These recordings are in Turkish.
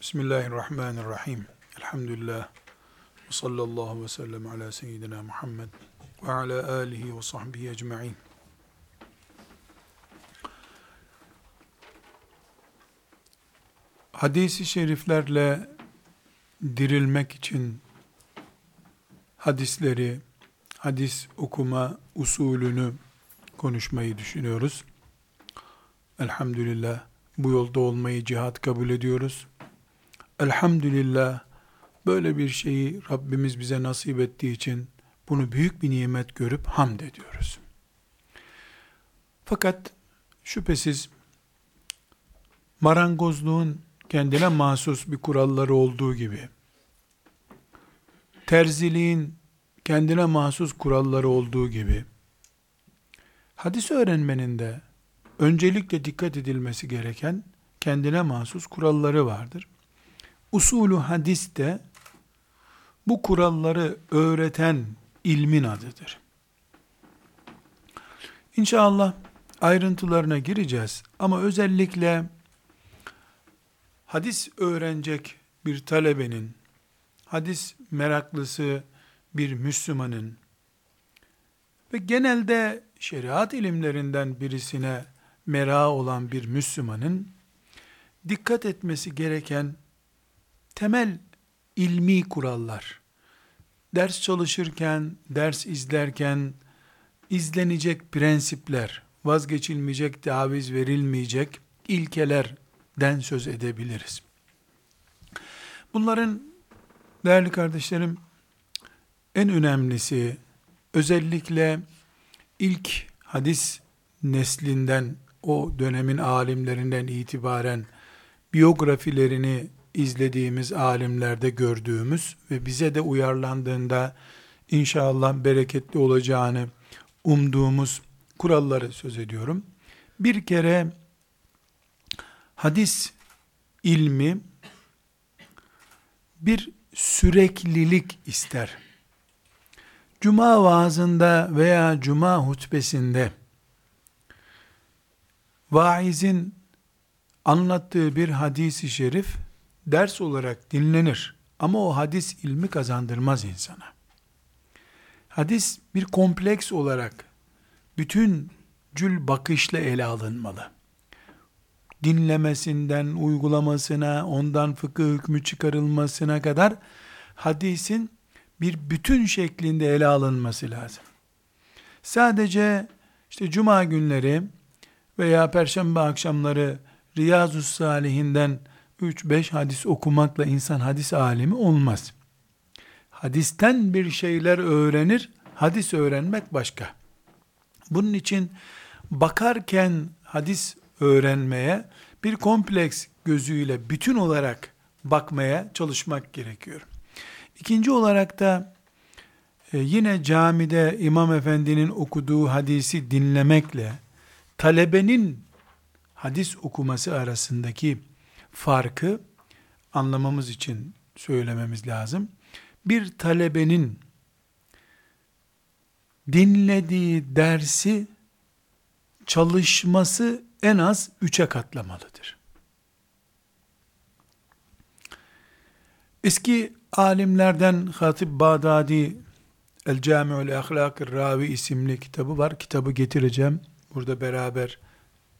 Bismillahirrahmanirrahim. Elhamdülillah. Ve sallallahu ve sellem ala seyyidina Muhammed ve ala alihi ve sahbihi ecma'in. Hadisi şeriflerle dirilmek için hadisleri, hadis okuma usulünü konuşmayı düşünüyoruz. Elhamdülillah bu yolda olmayı cihat kabul ediyoruz. Elhamdülillah böyle bir şeyi Rabbimiz bize nasip ettiği için bunu büyük bir nimet görüp hamd ediyoruz. Fakat şüphesiz marangozluğun kendine mahsus bir kuralları olduğu gibi terziliğin kendine mahsus kuralları olduğu gibi hadis öğrenmenin de öncelikle dikkat edilmesi gereken kendine mahsus kuralları vardır. Usulü hadis de bu kuralları öğreten ilmin adıdır. İnşallah ayrıntılarına gireceğiz ama özellikle hadis öğrenecek bir talebenin, hadis meraklısı bir Müslümanın ve genelde şeriat ilimlerinden birisine mera olan bir Müslümanın dikkat etmesi gereken temel ilmi kurallar, ders çalışırken, ders izlerken izlenecek prensipler, vazgeçilmeyecek, taviz verilmeyecek ilkelerden söz edebiliriz. Bunların değerli kardeşlerim en önemlisi özellikle ilk hadis neslinden o dönemin alimlerinden itibaren biyografilerini izlediğimiz alimlerde gördüğümüz ve bize de uyarlandığında inşallah bereketli olacağını umduğumuz kuralları söz ediyorum. Bir kere hadis ilmi bir süreklilik ister. Cuma vaazında veya cuma hutbesinde vaizin anlattığı bir hadisi şerif ders olarak dinlenir. Ama o hadis ilmi kazandırmaz insana. Hadis bir kompleks olarak bütün cül bakışla ele alınmalı. Dinlemesinden uygulamasına, ondan fıkıh hükmü çıkarılmasına kadar hadisin bir bütün şeklinde ele alınması lazım. Sadece işte cuma günleri veya perşembe akşamları Riyazu Salihinden 3-5 hadis okumakla insan hadis alemi olmaz. Hadisten bir şeyler öğrenir, hadis öğrenmek başka. Bunun için bakarken hadis öğrenmeye bir kompleks gözüyle bütün olarak bakmaya çalışmak gerekiyor. İkinci olarak da e, yine camide imam efendinin okuduğu hadisi dinlemekle talebenin hadis okuması arasındaki farkı anlamamız için söylememiz lazım. Bir talebenin dinlediği dersi çalışması en az üçe katlamalıdır. Eski alimlerden Hatip Bağdadi El Cami'ül Ahlak Ravi isimli kitabı var. Kitabı getireceğim. Burada beraber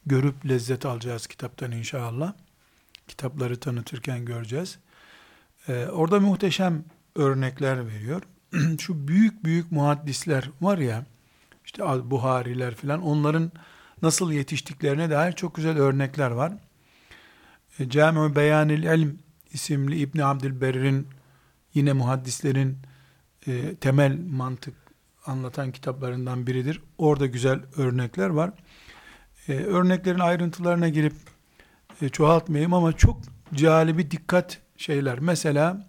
görüp lezzet alacağız kitaptan inşallah. Kitapları tanıtırken göreceğiz. Ee, orada muhteşem örnekler veriyor. Şu büyük büyük muhaddisler var ya, işte Buhariler filan, onların nasıl yetiştiklerine dair çok güzel örnekler var. E, Cami-i Beyanil Elm isimli İbn Abdülberr'in yine muhaddislerin e, temel mantık anlatan kitaplarından biridir. Orada güzel örnekler var. E, örneklerin ayrıntılarına girip e, çoğaltmayayım ama çok calibi dikkat şeyler. Mesela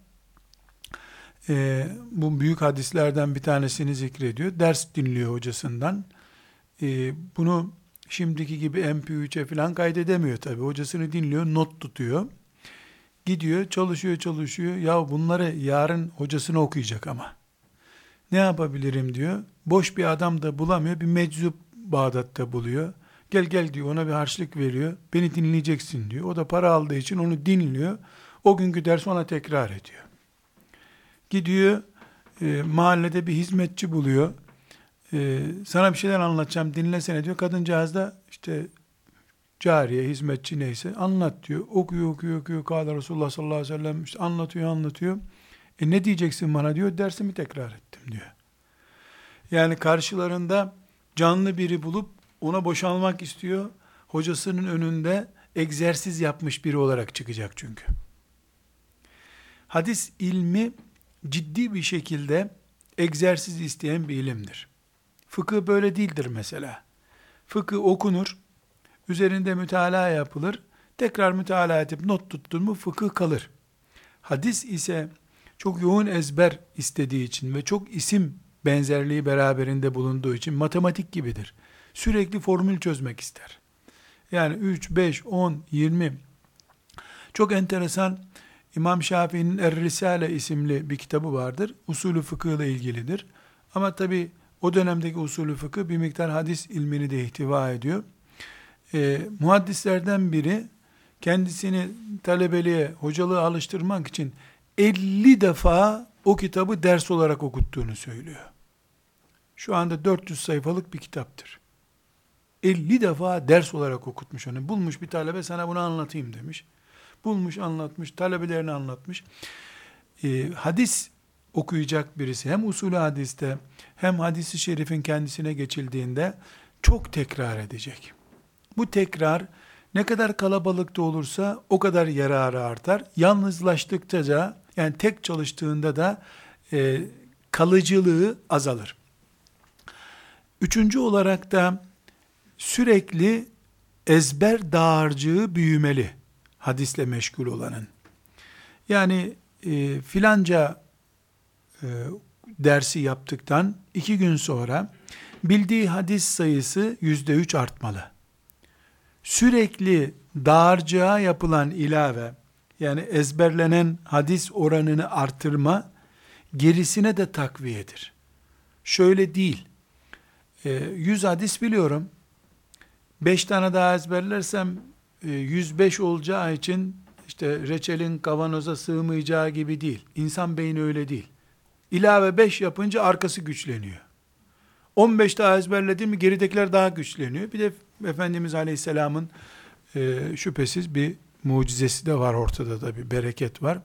e, bu büyük hadislerden bir tanesini zikrediyor. Ders dinliyor hocasından. E, bunu şimdiki gibi MP3'e falan kaydedemiyor tabi. Hocasını dinliyor, not tutuyor. Gidiyor, çalışıyor, çalışıyor. Ya bunları yarın hocasını okuyacak ama. Ne yapabilirim diyor. Boş bir adam da bulamıyor. Bir meczup Bağdat'ta buluyor. Gel gel diyor ona bir harçlık veriyor. Beni dinleyeceksin diyor. O da para aldığı için onu dinliyor. O günkü ders ona tekrar ediyor. Gidiyor e, mahallede bir hizmetçi buluyor. E, sana bir şeyler anlatacağım dinlesene diyor. Kadıncağız da işte cariye, hizmetçi neyse anlat diyor. Okuyor, okuyor, okuyor. Kâle Resulullah sallallahu aleyhi ve sellem işte anlatıyor, anlatıyor. E ne diyeceksin bana diyor. Dersimi tekrar ettim diyor. Yani karşılarında canlı biri bulup ona boşalmak istiyor. Hocasının önünde egzersiz yapmış biri olarak çıkacak çünkü. Hadis ilmi ciddi bir şekilde egzersiz isteyen bir ilimdir. Fıkıh böyle değildir mesela. Fıkıh okunur, üzerinde mütalaa yapılır, tekrar mütalaa edip not tuttun mu fıkıh kalır. Hadis ise çok yoğun ezber istediği için ve çok isim benzerliği beraberinde bulunduğu için matematik gibidir. Sürekli formül çözmek ister. Yani 3, 5, 10, 20. Çok enteresan İmam Şafii'nin Er-Risale isimli bir kitabı vardır. Usulü fıkıh ile ilgilidir. Ama tabi o dönemdeki usulü fıkıh bir miktar hadis ilmini de ihtiva ediyor. E, muhaddislerden biri kendisini talebeliğe, hocalığı alıştırmak için 50 defa o kitabı ders olarak okuttuğunu söylüyor. Şu anda 400 sayfalık bir kitaptır. 50 defa ders olarak okutmuş onu. Bulmuş bir talebe sana bunu anlatayım demiş. Bulmuş anlatmış, talebelerini anlatmış. Ee, hadis okuyacak birisi hem usulü hadiste hem hadisi şerifin kendisine geçildiğinde çok tekrar edecek. Bu tekrar ne kadar kalabalıkta olursa o kadar yararı artar. Yalnızlaştıkça da yani tek çalıştığında da e, kalıcılığı azalır. Üçüncü olarak da sürekli ezber dağarcığı büyümeli hadisle meşgul olanın. Yani e, filanca e, dersi yaptıktan iki gün sonra bildiği hadis sayısı yüzde üç artmalı. Sürekli dağarcığa yapılan ilave, yani ezberlenen hadis oranını artırma, gerisine de takviyedir. Şöyle değil, 100 e, hadis biliyorum, 5 tane daha ezberlersem 105 e, olacağı için işte reçelin kavanoza sığmayacağı gibi değil. İnsan beyni öyle değil. İlave 5 yapınca arkası güçleniyor. 15 daha ezberledi mi geridekiler daha güçleniyor. Bir de Efendimiz Aleyhisselam'ın e, şüphesiz bir mucizesi de var ortada da bir bereket var.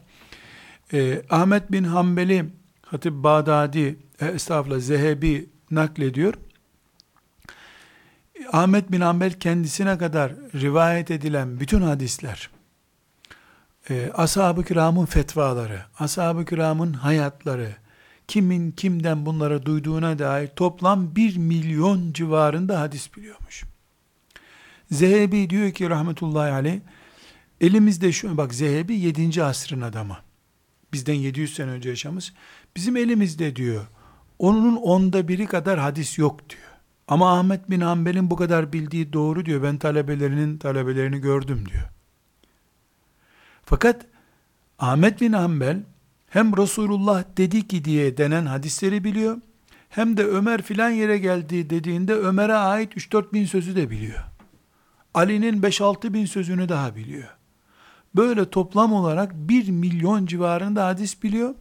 E, Ahmet bin Hanbeli Hatip Bağdadi e, estağfurullah Zehebi naklediyor. Ahmet bin Hanbel kendisine kadar rivayet edilen bütün hadisler, e, ashab-ı kiramın fetvaları, ashab-ı kiramın hayatları, kimin kimden bunları duyduğuna dair toplam bir milyon civarında hadis biliyormuş. Zehebi diyor ki rahmetullahi aleyh, elimizde şu, bak Zehebi 7. asrın adamı. Bizden 700 sene önce yaşamış. Bizim elimizde diyor, onun onda biri kadar hadis yok diyor. Ama Ahmet bin Hanbel'in bu kadar bildiği doğru diyor. Ben talebelerinin talebelerini gördüm diyor. Fakat Ahmet bin Hanbel hem Resulullah dedi ki diye denen hadisleri biliyor. Hem de Ömer filan yere geldi dediğinde Ömer'e ait 3-4 bin sözü de biliyor. Ali'nin 5-6 bin sözünü daha biliyor. Böyle toplam olarak 1 milyon civarında hadis biliyor.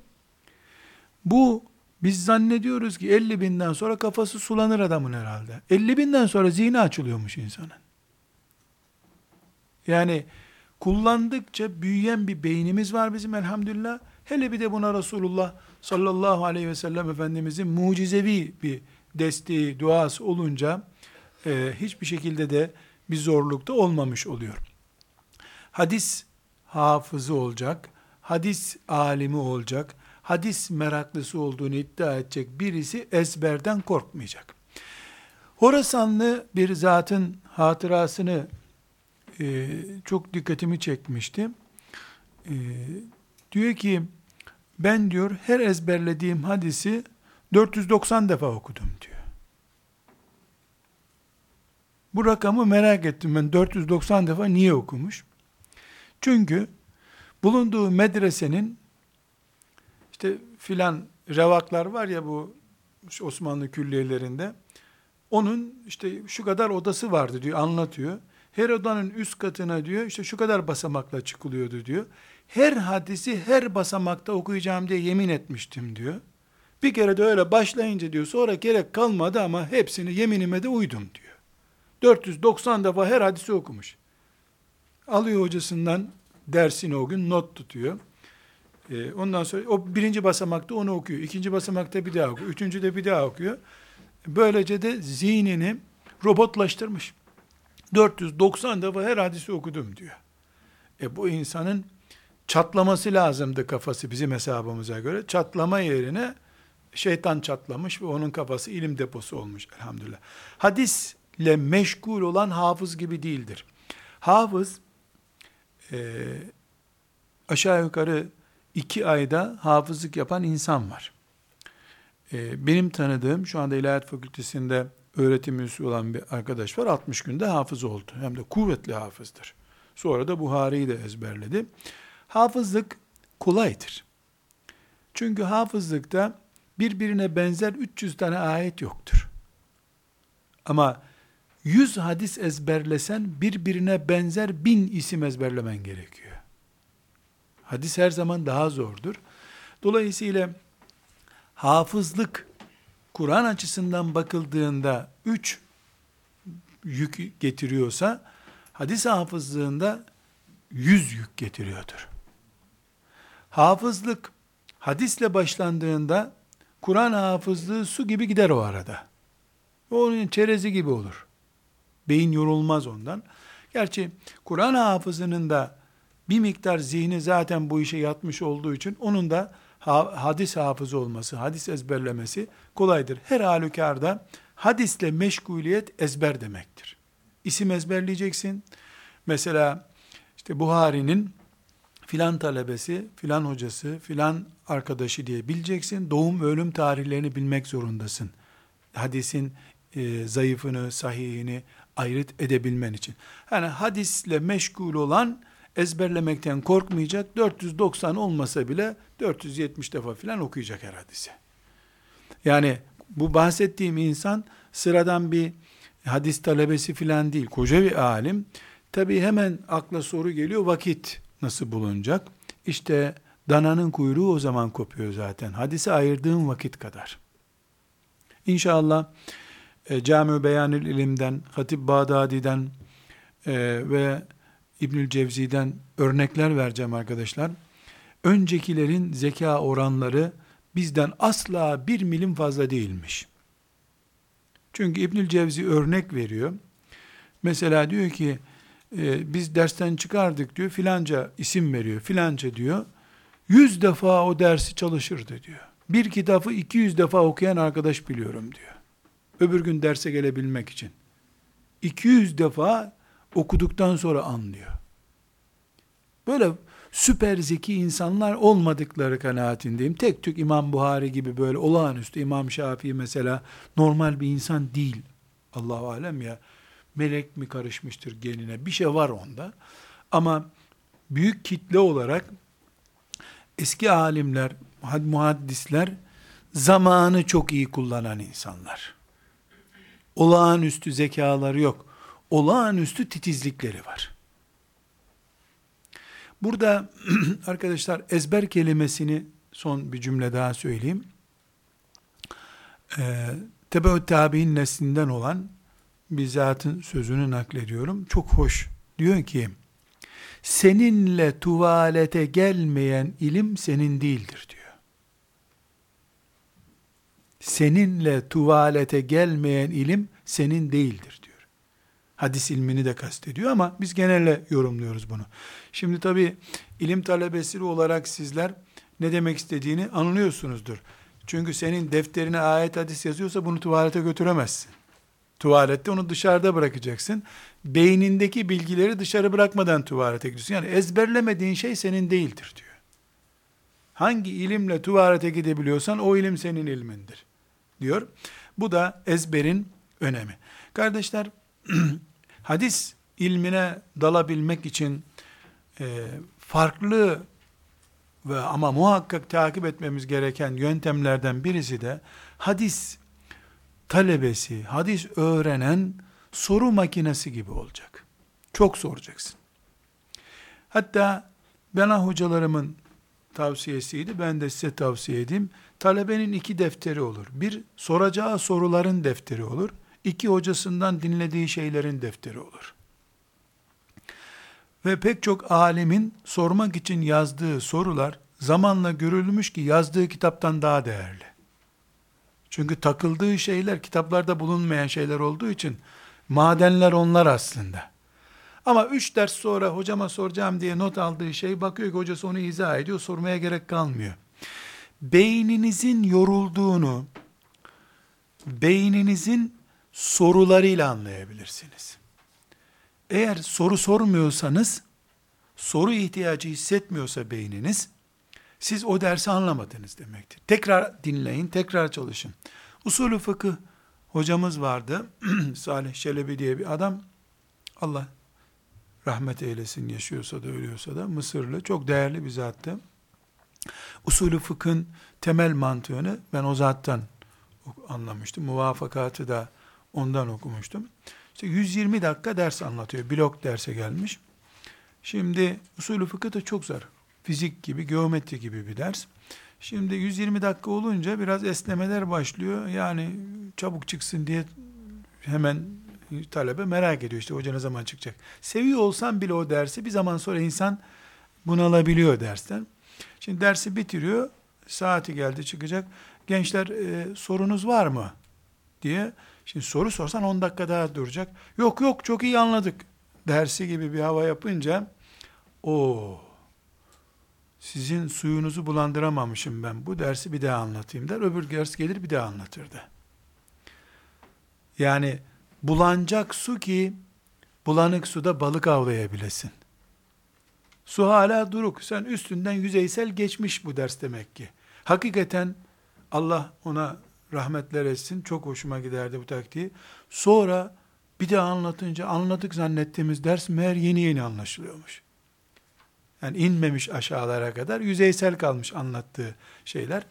Bu biz zannediyoruz ki 50 binden sonra kafası sulanır adamın herhalde. 50 binden sonra zihni açılıyormuş insanın. Yani kullandıkça büyüyen bir beynimiz var bizim elhamdülillah. Hele bir de buna Resulullah sallallahu aleyhi ve sellem Efendimizin mucizevi bir desteği, duası olunca e, hiçbir şekilde de bir zorlukta olmamış oluyor. Hadis hafızı olacak, hadis alimi olacak, hadis meraklısı olduğunu iddia edecek birisi ezberden korkmayacak. Horasanlı bir zatın hatırasını e, çok dikkatimi çekmişti. E, diyor ki ben diyor her ezberlediğim hadisi 490 defa okudum diyor. Bu rakamı merak ettim ben 490 defa niye okumuş? Çünkü bulunduğu medresenin işte filan revaklar var ya bu Osmanlı külliyelerinde. Onun işte şu kadar odası vardı diyor, anlatıyor. Her odanın üst katına diyor, işte şu kadar basamakla çıkılıyordu diyor. her hadisi her basamakta okuyacağım diye yemin etmiştim diyor. Bir kere de öyle başlayınca diyor sonra gerek kalmadı ama hepsini yeminime de uydum diyor. 490 defa her hadisi okumuş. Alıyor hocasından dersini o gün not tutuyor. Ee, ondan sonra o birinci basamakta onu okuyor. ikinci basamakta bir daha okuyor. Üçüncü de bir daha okuyor. Böylece de zihnini robotlaştırmış. 490 defa her hadisi okudum diyor. E bu insanın çatlaması lazımdı kafası bizim hesabımıza göre. Çatlama yerine şeytan çatlamış ve onun kafası ilim deposu olmuş elhamdülillah. Hadisle meşgul olan hafız gibi değildir. Hafız e, aşağı yukarı iki ayda hafızlık yapan insan var. E, benim tanıdığım şu anda İlahiyat Fakültesi'nde öğretim üyesi olan bir arkadaş var. 60 günde hafız oldu. Hem de kuvvetli hafızdır. Sonra da Buhari'yi de ezberledi. Hafızlık kolaydır. Çünkü hafızlıkta birbirine benzer 300 tane ayet yoktur. Ama 100 hadis ezberlesen birbirine benzer bin isim ezberlemen gerekiyor. Hadis her zaman daha zordur. Dolayısıyla hafızlık Kur'an açısından bakıldığında 3 yük getiriyorsa hadis hafızlığında 100 yük getiriyordur. Hafızlık hadisle başlandığında Kur'an hafızlığı su gibi gider o arada. Onun çerezi gibi olur. Beyin yorulmaz ondan. Gerçi Kur'an hafızının da bir miktar zihni zaten bu işe yatmış olduğu için onun da hadis hafızı olması, hadis ezberlemesi kolaydır. Her halükarda hadisle meşguliyet ezber demektir. İsim ezberleyeceksin. Mesela işte Buhari'nin filan talebesi, filan hocası, filan arkadaşı diye bileceksin. Doğum ölüm tarihlerini bilmek zorundasın. Hadisin e, zayıfını, sahihini ayrıt edebilmen için. Yani hadisle meşgul olan ezberlemekten korkmayacak. 490 olmasa bile 470 defa filan okuyacak her hadisi. Yani bu bahsettiğim insan sıradan bir hadis talebesi filan değil. Koca bir alim. Tabi hemen akla soru geliyor vakit nasıl bulunacak? İşte dananın kuyruğu o zaman kopuyor zaten. Hadise ayırdığın vakit kadar. İnşallah e, Cami-ü Beyanül İlim'den, Hatip Bağdadi'den e, ve İbnül Cevzi'den örnekler vereceğim arkadaşlar. Öncekilerin zeka oranları bizden asla bir milim fazla değilmiş. Çünkü İbnül Cevzi örnek veriyor. Mesela diyor ki e, biz dersten çıkardık diyor filanca isim veriyor filanca diyor. Yüz defa o dersi çalışırdı diyor. Bir kitabı 200 defa okuyan arkadaş biliyorum diyor. Öbür gün derse gelebilmek için. 200 defa okuduktan sonra anlıyor. Böyle süper zeki insanlar olmadıkları kanaatindeyim. Tek tük İmam Buhari gibi böyle olağanüstü İmam Şafii mesela normal bir insan değil. Allahu alem ya melek mi karışmıştır genine bir şey var onda. Ama büyük kitle olarak eski alimler, muhaddisler zamanı çok iyi kullanan insanlar. Olağanüstü zekaları yok. Olağanüstü titizlikleri var. Burada arkadaşlar ezber kelimesini son bir cümle daha söyleyeyim. Ee, Tebeut tabi'in neslinden olan bir zatın sözünü naklediyorum. Çok hoş. Diyor ki, seninle tuvalete gelmeyen ilim senin değildir diyor. Seninle tuvalete gelmeyen ilim senin değildir diyor. Hadis ilmini de kastediyor ama biz genelle yorumluyoruz bunu. Şimdi tabi ilim talebesi olarak sizler ne demek istediğini anlıyorsunuzdur. Çünkü senin defterine ayet hadis yazıyorsa bunu tuvalete götüremezsin. Tuvalette onu dışarıda bırakacaksın. Beynindeki bilgileri dışarı bırakmadan tuvalete gidiyorsun. Yani ezberlemediğin şey senin değildir diyor. Hangi ilimle tuvalete gidebiliyorsan o ilim senin ilmindir diyor. Bu da ezberin önemi. Kardeşler hadis ilmine dalabilmek için e, farklı ve ama muhakkak takip etmemiz gereken yöntemlerden birisi de hadis talebesi, hadis öğrenen soru makinesi gibi olacak. Çok soracaksın. Hatta Bana hocalarımın tavsiyesiydi. Ben de size tavsiye edeyim. Talebenin iki defteri olur. Bir, soracağı soruların defteri olur. İki, hocasından dinlediği şeylerin defteri olur. Ve pek çok alimin sormak için yazdığı sorular zamanla görülmüş ki yazdığı kitaptan daha değerli. Çünkü takıldığı şeyler kitaplarda bulunmayan şeyler olduğu için madenler onlar aslında. Ama üç ders sonra hocama soracağım diye not aldığı şey bakıyor ki hocası onu izah ediyor sormaya gerek kalmıyor. Beyninizin yorulduğunu beyninizin sorularıyla anlayabilirsiniz. Eğer soru sormuyorsanız soru ihtiyacı hissetmiyorsa beyniniz siz o dersi anlamadınız demektir. Tekrar dinleyin, tekrar çalışın. Usulü fıkıh hocamız vardı. Salih Şelebi diye bir adam. Allah rahmet eylesin yaşıyorsa da ölüyorsa da Mısırlı çok değerli bir zattı. Usulü fıkhın temel mantığını ben o zattan anlamıştım. Muvafakatı da ondan okumuştum. İşte 120 dakika ders anlatıyor. Blok derse gelmiş. Şimdi usulü fıkıh da çok zor. Fizik gibi, geometri gibi bir ders. Şimdi 120 dakika olunca biraz esnemeler başlıyor. Yani çabuk çıksın diye hemen talebe merak ediyor işte hoca ne zaman çıkacak. Seviyor olsan bile o dersi bir zaman sonra insan bunalabiliyor dersten. Şimdi dersi bitiriyor. Saati geldi çıkacak. Gençler e, sorunuz var mı? diye. Şimdi soru sorsan 10 dakika daha duracak. Yok yok çok iyi anladık. Dersi gibi bir hava yapınca o sizin suyunuzu bulandıramamışım ben. Bu dersi bir daha anlatayım der. Öbür ders gelir bir daha anlatırdı. Yani bulanacak su ki bulanık suda balık avlayabilesin. Su hala duruk. Sen üstünden yüzeysel geçmiş bu ders demek ki. Hakikaten Allah ona rahmetler etsin. Çok hoşuma giderdi bu taktiği. Sonra bir daha anlatınca anladık zannettiğimiz ders meğer yeni yeni anlaşılıyormuş. Yani inmemiş aşağılara kadar yüzeysel kalmış anlattığı şeyler.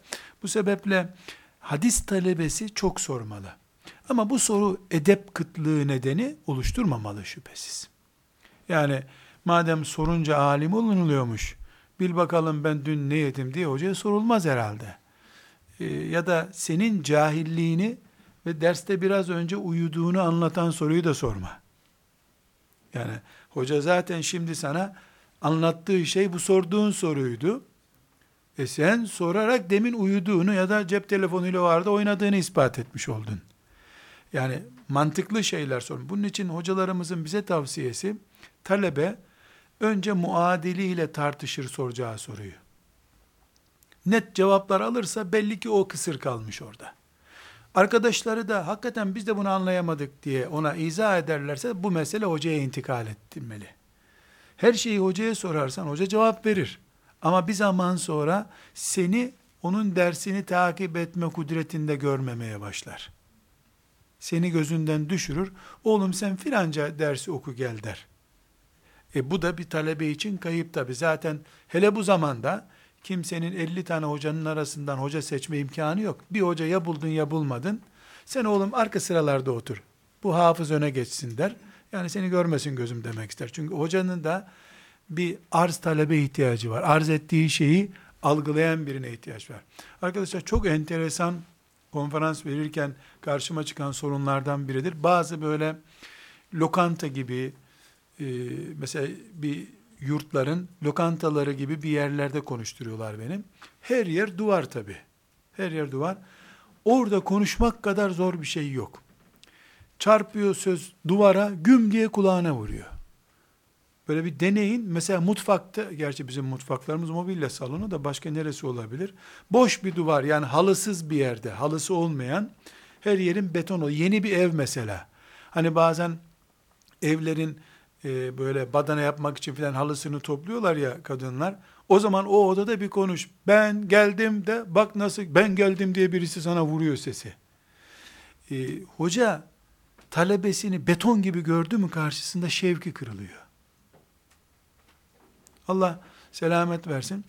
Bu sebeple hadis talebesi çok sormalı. Ama bu soru edep kıtlığı nedeni oluşturmamalı şüphesiz. Yani madem sorunca alim olunuluyormuş, bil bakalım ben dün ne yedim diye hocaya sorulmaz herhalde. Ee, ya da senin cahilliğini ve derste biraz önce uyuduğunu anlatan soruyu da sorma. Yani hoca zaten şimdi sana anlattığı şey bu sorduğun soruydu. E sen sorarak demin uyuduğunu ya da cep telefonuyla vardı oynadığını ispat etmiş oldun. Yani mantıklı şeyler sorun. Bunun için hocalarımızın bize tavsiyesi talebe önce muadiliyle tartışır soracağı soruyu. Net cevaplar alırsa belli ki o kısır kalmış orada. Arkadaşları da hakikaten biz de bunu anlayamadık diye ona izah ederlerse bu mesele hocaya intikal ettirmeli. Her şeyi hocaya sorarsan hoca cevap verir. Ama bir zaman sonra seni onun dersini takip etme kudretinde görmemeye başlar. Seni gözünden düşürür. Oğlum sen filanca dersi oku gel der. E bu da bir talebe için kayıp tabi. Zaten hele bu zamanda kimsenin 50 tane hocanın arasından hoca seçme imkanı yok. Bir hoca ya buldun ya bulmadın. Sen oğlum arka sıralarda otur. Bu hafız öne geçsin der. Yani seni görmesin gözüm demek ister. Çünkü hocanın da bir arz talebe ihtiyacı var. Arz ettiği şeyi algılayan birine ihtiyaç var. Arkadaşlar çok enteresan konferans verirken karşıma çıkan sorunlardan biridir. Bazı böyle lokanta gibi e, mesela bir yurtların lokantaları gibi bir yerlerde konuşturuyorlar benim. Her yer duvar tabi. Her yer duvar. Orada konuşmak kadar zor bir şey yok. Çarpıyor söz duvara, güm diye kulağına vuruyor. Böyle bir deneyin. Mesela mutfakta, gerçi bizim mutfaklarımız mobilya salonu da başka neresi olabilir? Boş bir duvar yani halısız bir yerde, halısı olmayan her yerin beton. Yeni bir ev mesela. Hani bazen evlerin e, böyle badana yapmak için filan halısını topluyorlar ya kadınlar. O zaman o odada bir konuş. Ben geldim de bak nasıl ben geldim diye birisi sana vuruyor sesi. E, hoca talebesini beton gibi gördü mü karşısında şevki kırılıyor. Allah selamet versin.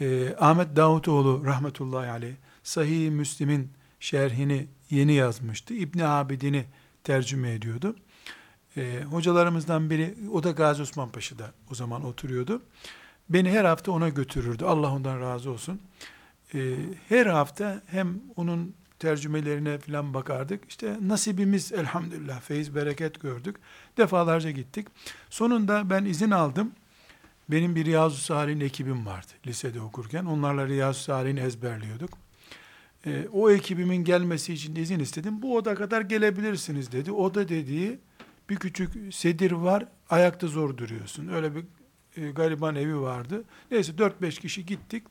E, Ahmet Davutoğlu rahmetullahi aleyh Sahih Müslim'in şerhini yeni yazmıştı. İbni Abidin'i tercüme ediyordu. E, hocalarımızdan biri, o da Gazi Osman Paşa'da o zaman oturuyordu. beni her hafta ona götürürdü. Allah ondan razı olsun. Ee, her hafta hem onun tercümelerine falan bakardık. İşte nasibimiz elhamdülillah feyiz bereket gördük. Defalarca gittik. Sonunda ben izin aldım. Benim bir Riyazu Salih'in ekibim vardı lisede okurken. Onlarla Riyazu Salih'ini ezberliyorduk. Ee, o ekibimin gelmesi için izin istedim. Bu oda kadar gelebilirsiniz dedi. Oda dediği bir küçük sedir var. Ayakta zor duruyorsun. Öyle bir e, gariban evi vardı. Neyse 4-5 kişi gittik.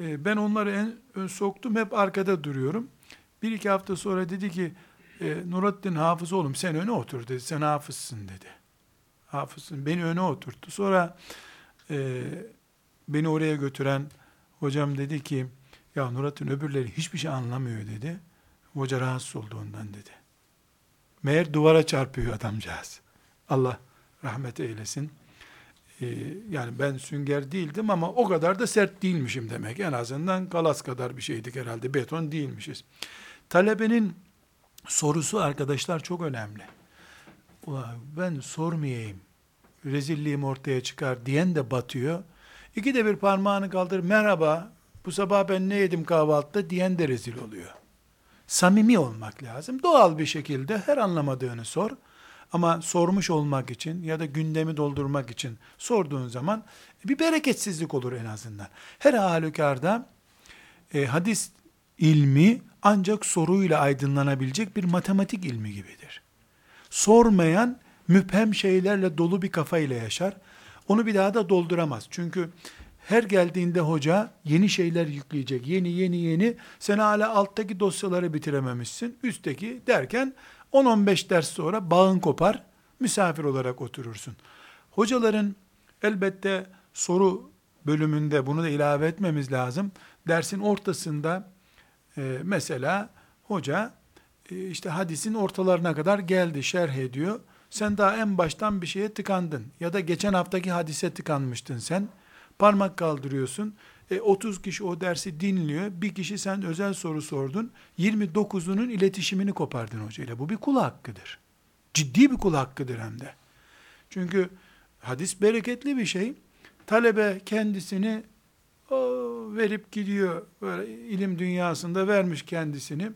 E, ben onları en ön soktum. Hep arkada duruyorum. Bir iki hafta sonra dedi ki e, Nurattin hafız oğlum sen öne otur dedi. Sen hafızsın dedi. Hafızsın. Beni öne oturttu. Sonra e, beni oraya götüren hocam dedi ki ya Nurattin öbürleri hiçbir şey anlamıyor dedi. Hoca rahatsız oldu ondan dedi. Meğer duvara çarpıyor adamcağız. Allah rahmet eylesin. Ee, yani ben sünger değildim ama o kadar da sert değilmişim demek. En azından galas kadar bir şeydik herhalde. Beton değilmişiz. Talebenin sorusu arkadaşlar çok önemli. Ben sormayayım, rezilliğim ortaya çıkar diyen de batıyor. İki de bir parmağını kaldır, merhaba, bu sabah ben ne yedim kahvaltıda diyen de rezil oluyor. Samimi olmak lazım. Doğal bir şekilde her anlamadığını sor. Ama sormuş olmak için ya da gündemi doldurmak için sorduğun zaman bir bereketsizlik olur en azından. Her halükarda e, hadis ilmi ancak soruyla aydınlanabilecek bir matematik ilmi gibidir. Sormayan müphem şeylerle dolu bir kafayla yaşar. Onu bir daha da dolduramaz. Çünkü her geldiğinde hoca yeni şeyler yükleyecek. Yeni yeni yeni. Sen hala alttaki dosyaları bitirememişsin. Üstteki derken 10-15 ders sonra bağın kopar. Misafir olarak oturursun. Hocaların elbette soru bölümünde bunu da ilave etmemiz lazım. Dersin ortasında e, mesela hoca e, işte hadisin ortalarına kadar geldi, şerh ediyor. Sen daha en baştan bir şeye tıkandın. Ya da geçen haftaki hadise tıkanmıştın sen. Parmak kaldırıyorsun. E, 30 kişi o dersi dinliyor. Bir kişi sen özel soru sordun. 29'unun iletişimini kopardın hocayla. Bu bir kul hakkıdır. Ciddi bir kul hakkıdır hem de. Çünkü hadis bereketli bir şey. Talebe kendisini o, verip gidiyor. Böyle ilim dünyasında vermiş kendisini.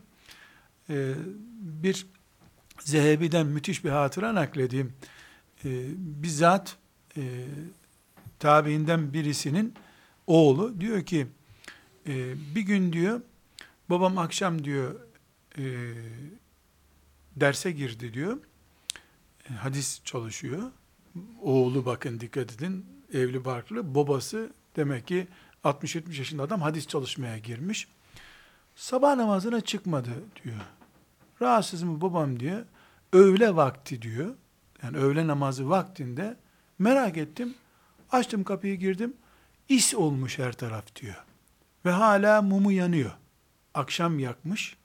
Ee, bir Zehebi'den müthiş bir hatıra nakledeyim. Ee, bizzat e, tabiinden birisinin oğlu. Diyor ki e, bir gün diyor babam akşam diyor e, derse girdi diyor. E, hadis çalışıyor. Oğlu bakın dikkat edin evli barklı. Babası demek ki 60-70 yaşında adam hadis çalışmaya girmiş. Sabah namazına çıkmadı diyor. Rahatsız mı babam diyor. Öğle vakti diyor. Yani öğle namazı vaktinde merak ettim açtım kapıyı girdim is olmuş her taraf diyor. Ve hala mumu yanıyor. Akşam yakmış.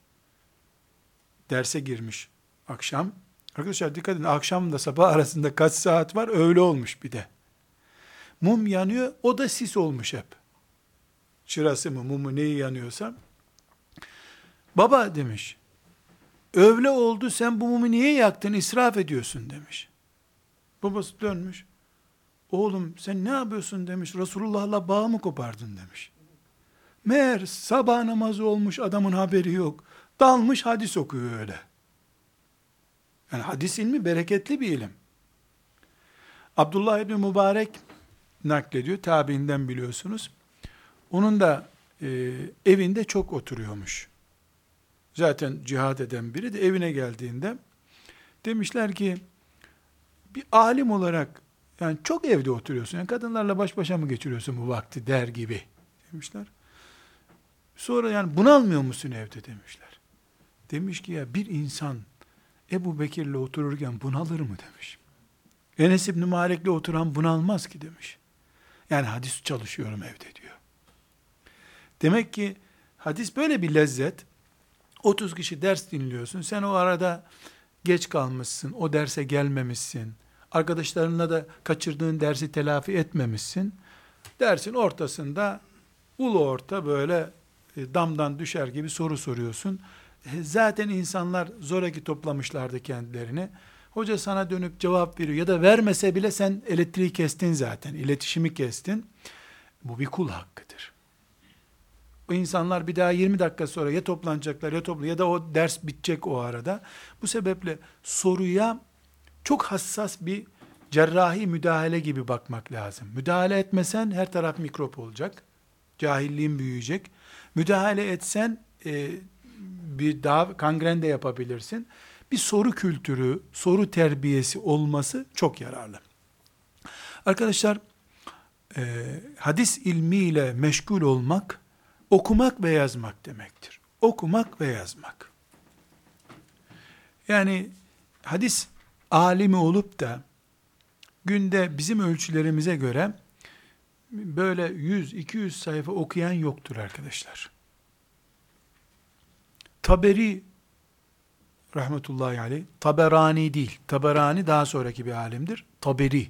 Derse girmiş akşam. Arkadaşlar dikkat edin akşamla sabah arasında kaç saat var öyle olmuş bir de. Mum yanıyor o da sis olmuş hep. Çırası mı mumu neyi yanıyorsa. Baba demiş. Öğle oldu sen bu mumu niye yaktın israf ediyorsun demiş. Babası dönmüş. Oğlum sen ne yapıyorsun demiş. Resulullah'la bağ mı kopardın demiş. Meğer sabah namazı olmuş adamın haberi yok. Dalmış hadis okuyor öyle. Yani hadis ilmi bereketli bir ilim. Abdullah İbni Mübarek naklediyor. Tabiinden biliyorsunuz. Onun da e, evinde çok oturuyormuş. Zaten cihad eden biri de evine geldiğinde demişler ki bir alim olarak yani çok evde oturuyorsun. Yani kadınlarla baş başa mı geçiriyorsun bu vakti der gibi demişler. Sonra yani bunalmıyor musun evde demişler. Demiş ki ya bir insan Ebu Bekir'le otururken bunalır mı demiş. Enes İbni Malik'le oturan bunalmaz ki demiş. Yani hadis çalışıyorum evde diyor. Demek ki hadis böyle bir lezzet. 30 kişi ders dinliyorsun. Sen o arada geç kalmışsın. O derse gelmemişsin Arkadaşlarınla da kaçırdığın dersi telafi etmemişsin. Dersin ortasında ulu orta böyle e, damdan düşer gibi soru soruyorsun. E, zaten insanlar zoraki toplamışlardı kendilerini. Hoca sana dönüp cevap veriyor ya da vermese bile sen elektriği kestin zaten, iletişimi kestin. Bu bir kul hakkıdır. O insanlar bir daha 20 dakika sonra ya toplanacaklar ya toplu ya da o ders bitecek o arada. Bu sebeple soruya çok hassas bir cerrahi müdahale gibi bakmak lazım. Müdahale etmesen her taraf mikrop olacak. Cahilliğin büyüyecek. Müdahale etsen e, bir daha kangren de yapabilirsin. Bir soru kültürü, soru terbiyesi olması çok yararlı. Arkadaşlar, e, hadis ilmiyle meşgul olmak, okumak ve yazmak demektir. Okumak ve yazmak. Yani hadis alimi olup da günde bizim ölçülerimize göre böyle 100-200 sayfa okuyan yoktur arkadaşlar. Taberi rahmetullahi aleyh, Taberani değil, Taberani daha sonraki bir alimdir. Taberi,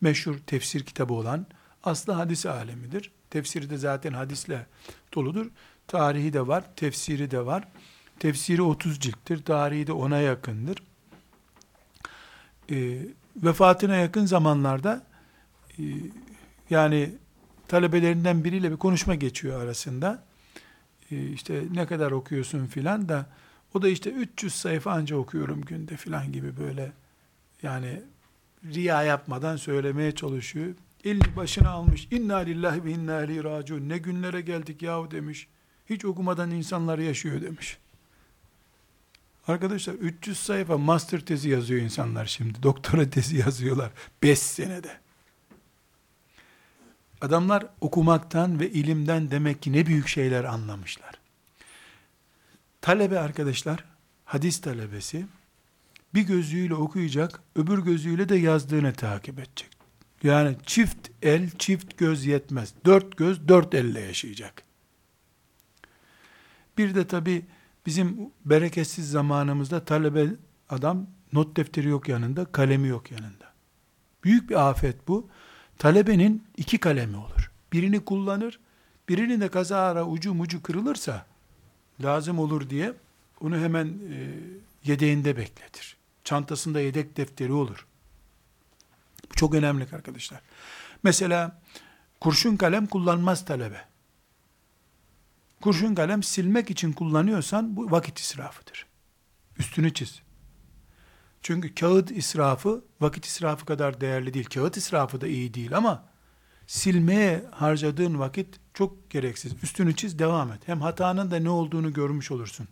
meşhur tefsir kitabı olan, aslı hadis alemidir. Tefsiri de zaten hadisle doludur. Tarihi de var, tefsiri de var. Tefsiri 30 cilttir, tarihi de ona yakındır. E, vefatına yakın zamanlarda e, yani talebelerinden biriyle bir konuşma geçiyor arasında. E, işte ne kadar okuyorsun filan da o da işte 300 sayfa anca okuyorum günde filan gibi böyle yani riya yapmadan söylemeye çalışıyor. Elini başına almış. İnna lillahi ve inna ileyhi raciun. Ne günlere geldik yahu demiş. Hiç okumadan insanlar yaşıyor demiş. Arkadaşlar 300 sayfa master tezi yazıyor insanlar şimdi. Doktora tezi yazıyorlar. 5 senede. Adamlar okumaktan ve ilimden demek ki ne büyük şeyler anlamışlar. Talebe arkadaşlar, hadis talebesi, bir gözüyle okuyacak, öbür gözüyle de yazdığını takip edecek. Yani çift el, çift göz yetmez. Dört göz, dört elle yaşayacak. Bir de tabi bizim bereketsiz zamanımızda talebe adam not defteri yok yanında, kalemi yok yanında. Büyük bir afet bu. Talebenin iki kalemi olur. Birini kullanır, birini de kazara ucu mucu kırılırsa lazım olur diye onu hemen e, yedeğinde bekletir. Çantasında yedek defteri olur. Bu çok önemli arkadaşlar. Mesela kurşun kalem kullanmaz talebe. Kurşun kalem silmek için kullanıyorsan bu vakit israfıdır. Üstünü çiz. Çünkü kağıt israfı vakit israfı kadar değerli değil. Kağıt israfı da iyi değil ama silmeye harcadığın vakit çok gereksiz. Üstünü çiz, devam et. Hem hatanın da ne olduğunu görmüş olursun.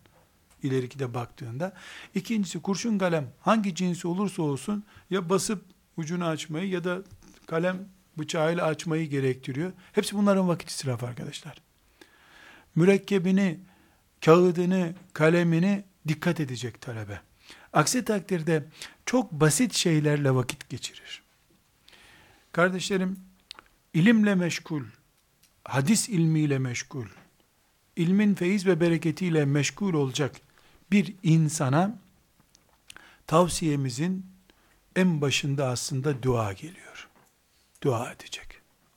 İleriki de baktığında. İkincisi kurşun kalem hangi cinsi olursa olsun ya basıp ucunu açmayı ya da kalem bıçağıyla açmayı gerektiriyor. Hepsi bunların vakit israfı arkadaşlar. Mürekkebini, kağıdını, kalemini dikkat edecek talebe. Aksi takdirde çok basit şeylerle vakit geçirir. Kardeşlerim, ilimle meşgul, hadis ilmiyle meşgul, ilmin feyiz ve bereketiyle meşgul olacak bir insana tavsiyemizin en başında aslında dua geliyor. Dua edecek.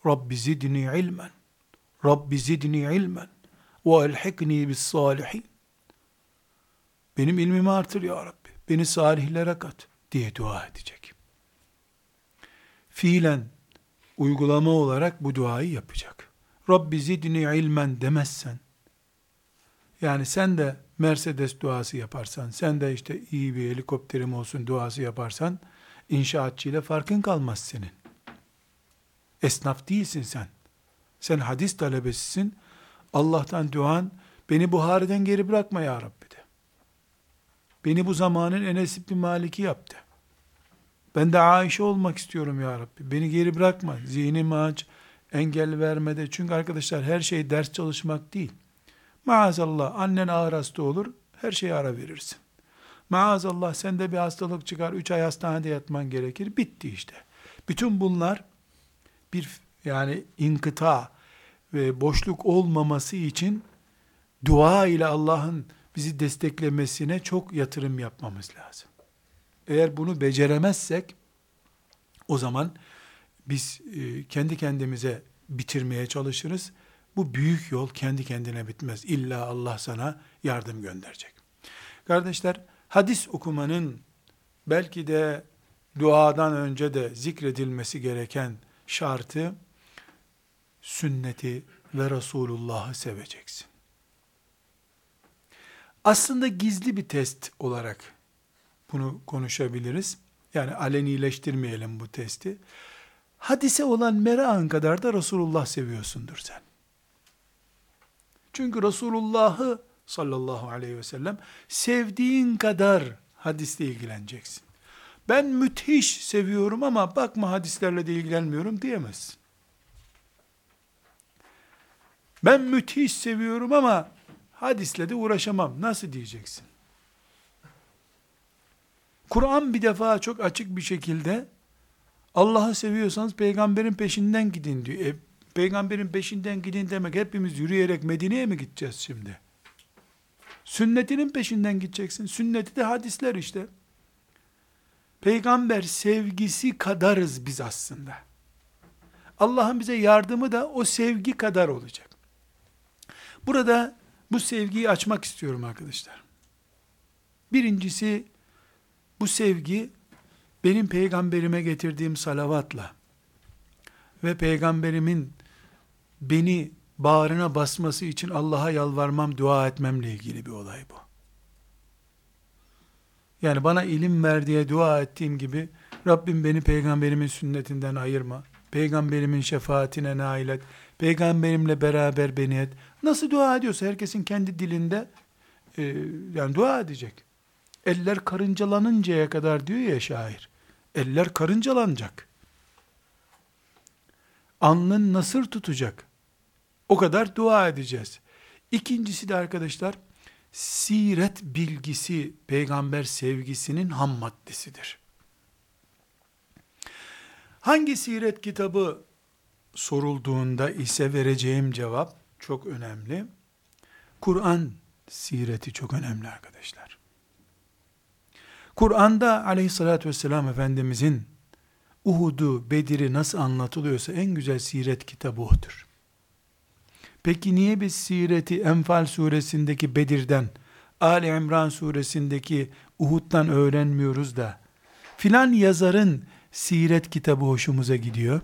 Rabbi zidni ilmen. Rabbi zidni ilmen. Ve elhikni bis salihin. Benim ilmimi artır ya Rabbi. Beni salihlere kat diye dua edecek. Fiilen uygulama olarak bu duayı yapacak. Rabbi zidni ilmen demezsen, yani sen de Mercedes duası yaparsan, sen de işte iyi bir helikopterim olsun duası yaparsan, inşaatçıyla farkın kalmaz senin. Esnaf değilsin sen. Sen hadis talebesisin. Allah'tan duan, beni Buhari'den geri bırakma ya Rabbi de. Beni bu zamanın Enes İbni Malik'i yaptı. Ben de Ayşe olmak istiyorum ya Rabbi. Beni geri bırakma. Zihnimi aç. Engel vermede. Çünkü arkadaşlar her şey ders çalışmak değil. Maazallah annen ağır hasta olur. Her şeye ara verirsin. Maazallah sende bir hastalık çıkar. Üç ay hastanede yatman gerekir. Bitti işte. Bütün bunlar bir yani inkıta ve boşluk olmaması için dua ile Allah'ın bizi desteklemesine çok yatırım yapmamız lazım. Eğer bunu beceremezsek o zaman biz e, kendi kendimize bitirmeye çalışırız. Bu büyük yol kendi kendine bitmez. İlla Allah sana yardım gönderecek. Kardeşler, hadis okumanın belki de duadan önce de zikredilmesi gereken şartı sünneti ve Resulullah'ı seveceksin. Aslında gizli bir test olarak bunu konuşabiliriz. Yani alenileştirmeyelim bu testi. Hadise olan merakın kadar da Resulullah seviyorsundur sen. Çünkü Resulullah'ı sallallahu aleyhi ve sellem sevdiğin kadar hadisle ilgileneceksin. Ben müthiş seviyorum ama bakma hadislerle de ilgilenmiyorum diyemezsin. Ben müthiş seviyorum ama hadisle de uğraşamam. Nasıl diyeceksin? Kur'an bir defa çok açık bir şekilde Allah'ı seviyorsanız peygamberin peşinden gidin diyor. E, peygamberin peşinden gidin demek hepimiz yürüyerek Medine'ye mi gideceğiz şimdi? Sünnetinin peşinden gideceksin. Sünneti de hadisler işte. Peygamber sevgisi kadarız biz aslında. Allah'ın bize yardımı da o sevgi kadar olacak. Burada bu sevgiyi açmak istiyorum arkadaşlar. Birincisi bu sevgi benim peygamberime getirdiğim salavatla ve peygamberimin beni bağrına basması için Allah'a yalvarmam, dua etmemle ilgili bir olay bu. Yani bana ilim ver diye dua ettiğim gibi Rabbim beni peygamberimin sünnetinden ayırma. Peygamberimin şefaatine nail et. Peygamberimle beraber beni et. Nasıl dua ediyorsa herkesin kendi dilinde e, yani dua edecek. Eller karıncalanıncaya kadar diyor ya şair. Eller karıncalanacak. Alnın nasır tutacak. O kadar dua edeceğiz. İkincisi de arkadaşlar, siret bilgisi peygamber sevgisinin ham maddesidir. Hangi siret kitabı sorulduğunda ise vereceğim cevap çok önemli. Kur'an sireti çok önemli arkadaşlar. Kur'an'da aleyhissalatü vesselam Efendimizin Uhud'u, Bedir'i nasıl anlatılıyorsa en güzel siret kitabı odur. Peki niye biz sireti Enfal suresindeki Bedir'den, Ali İmran suresindeki Uhud'dan öğrenmiyoruz da, filan yazarın siret kitabı hoşumuza gidiyor?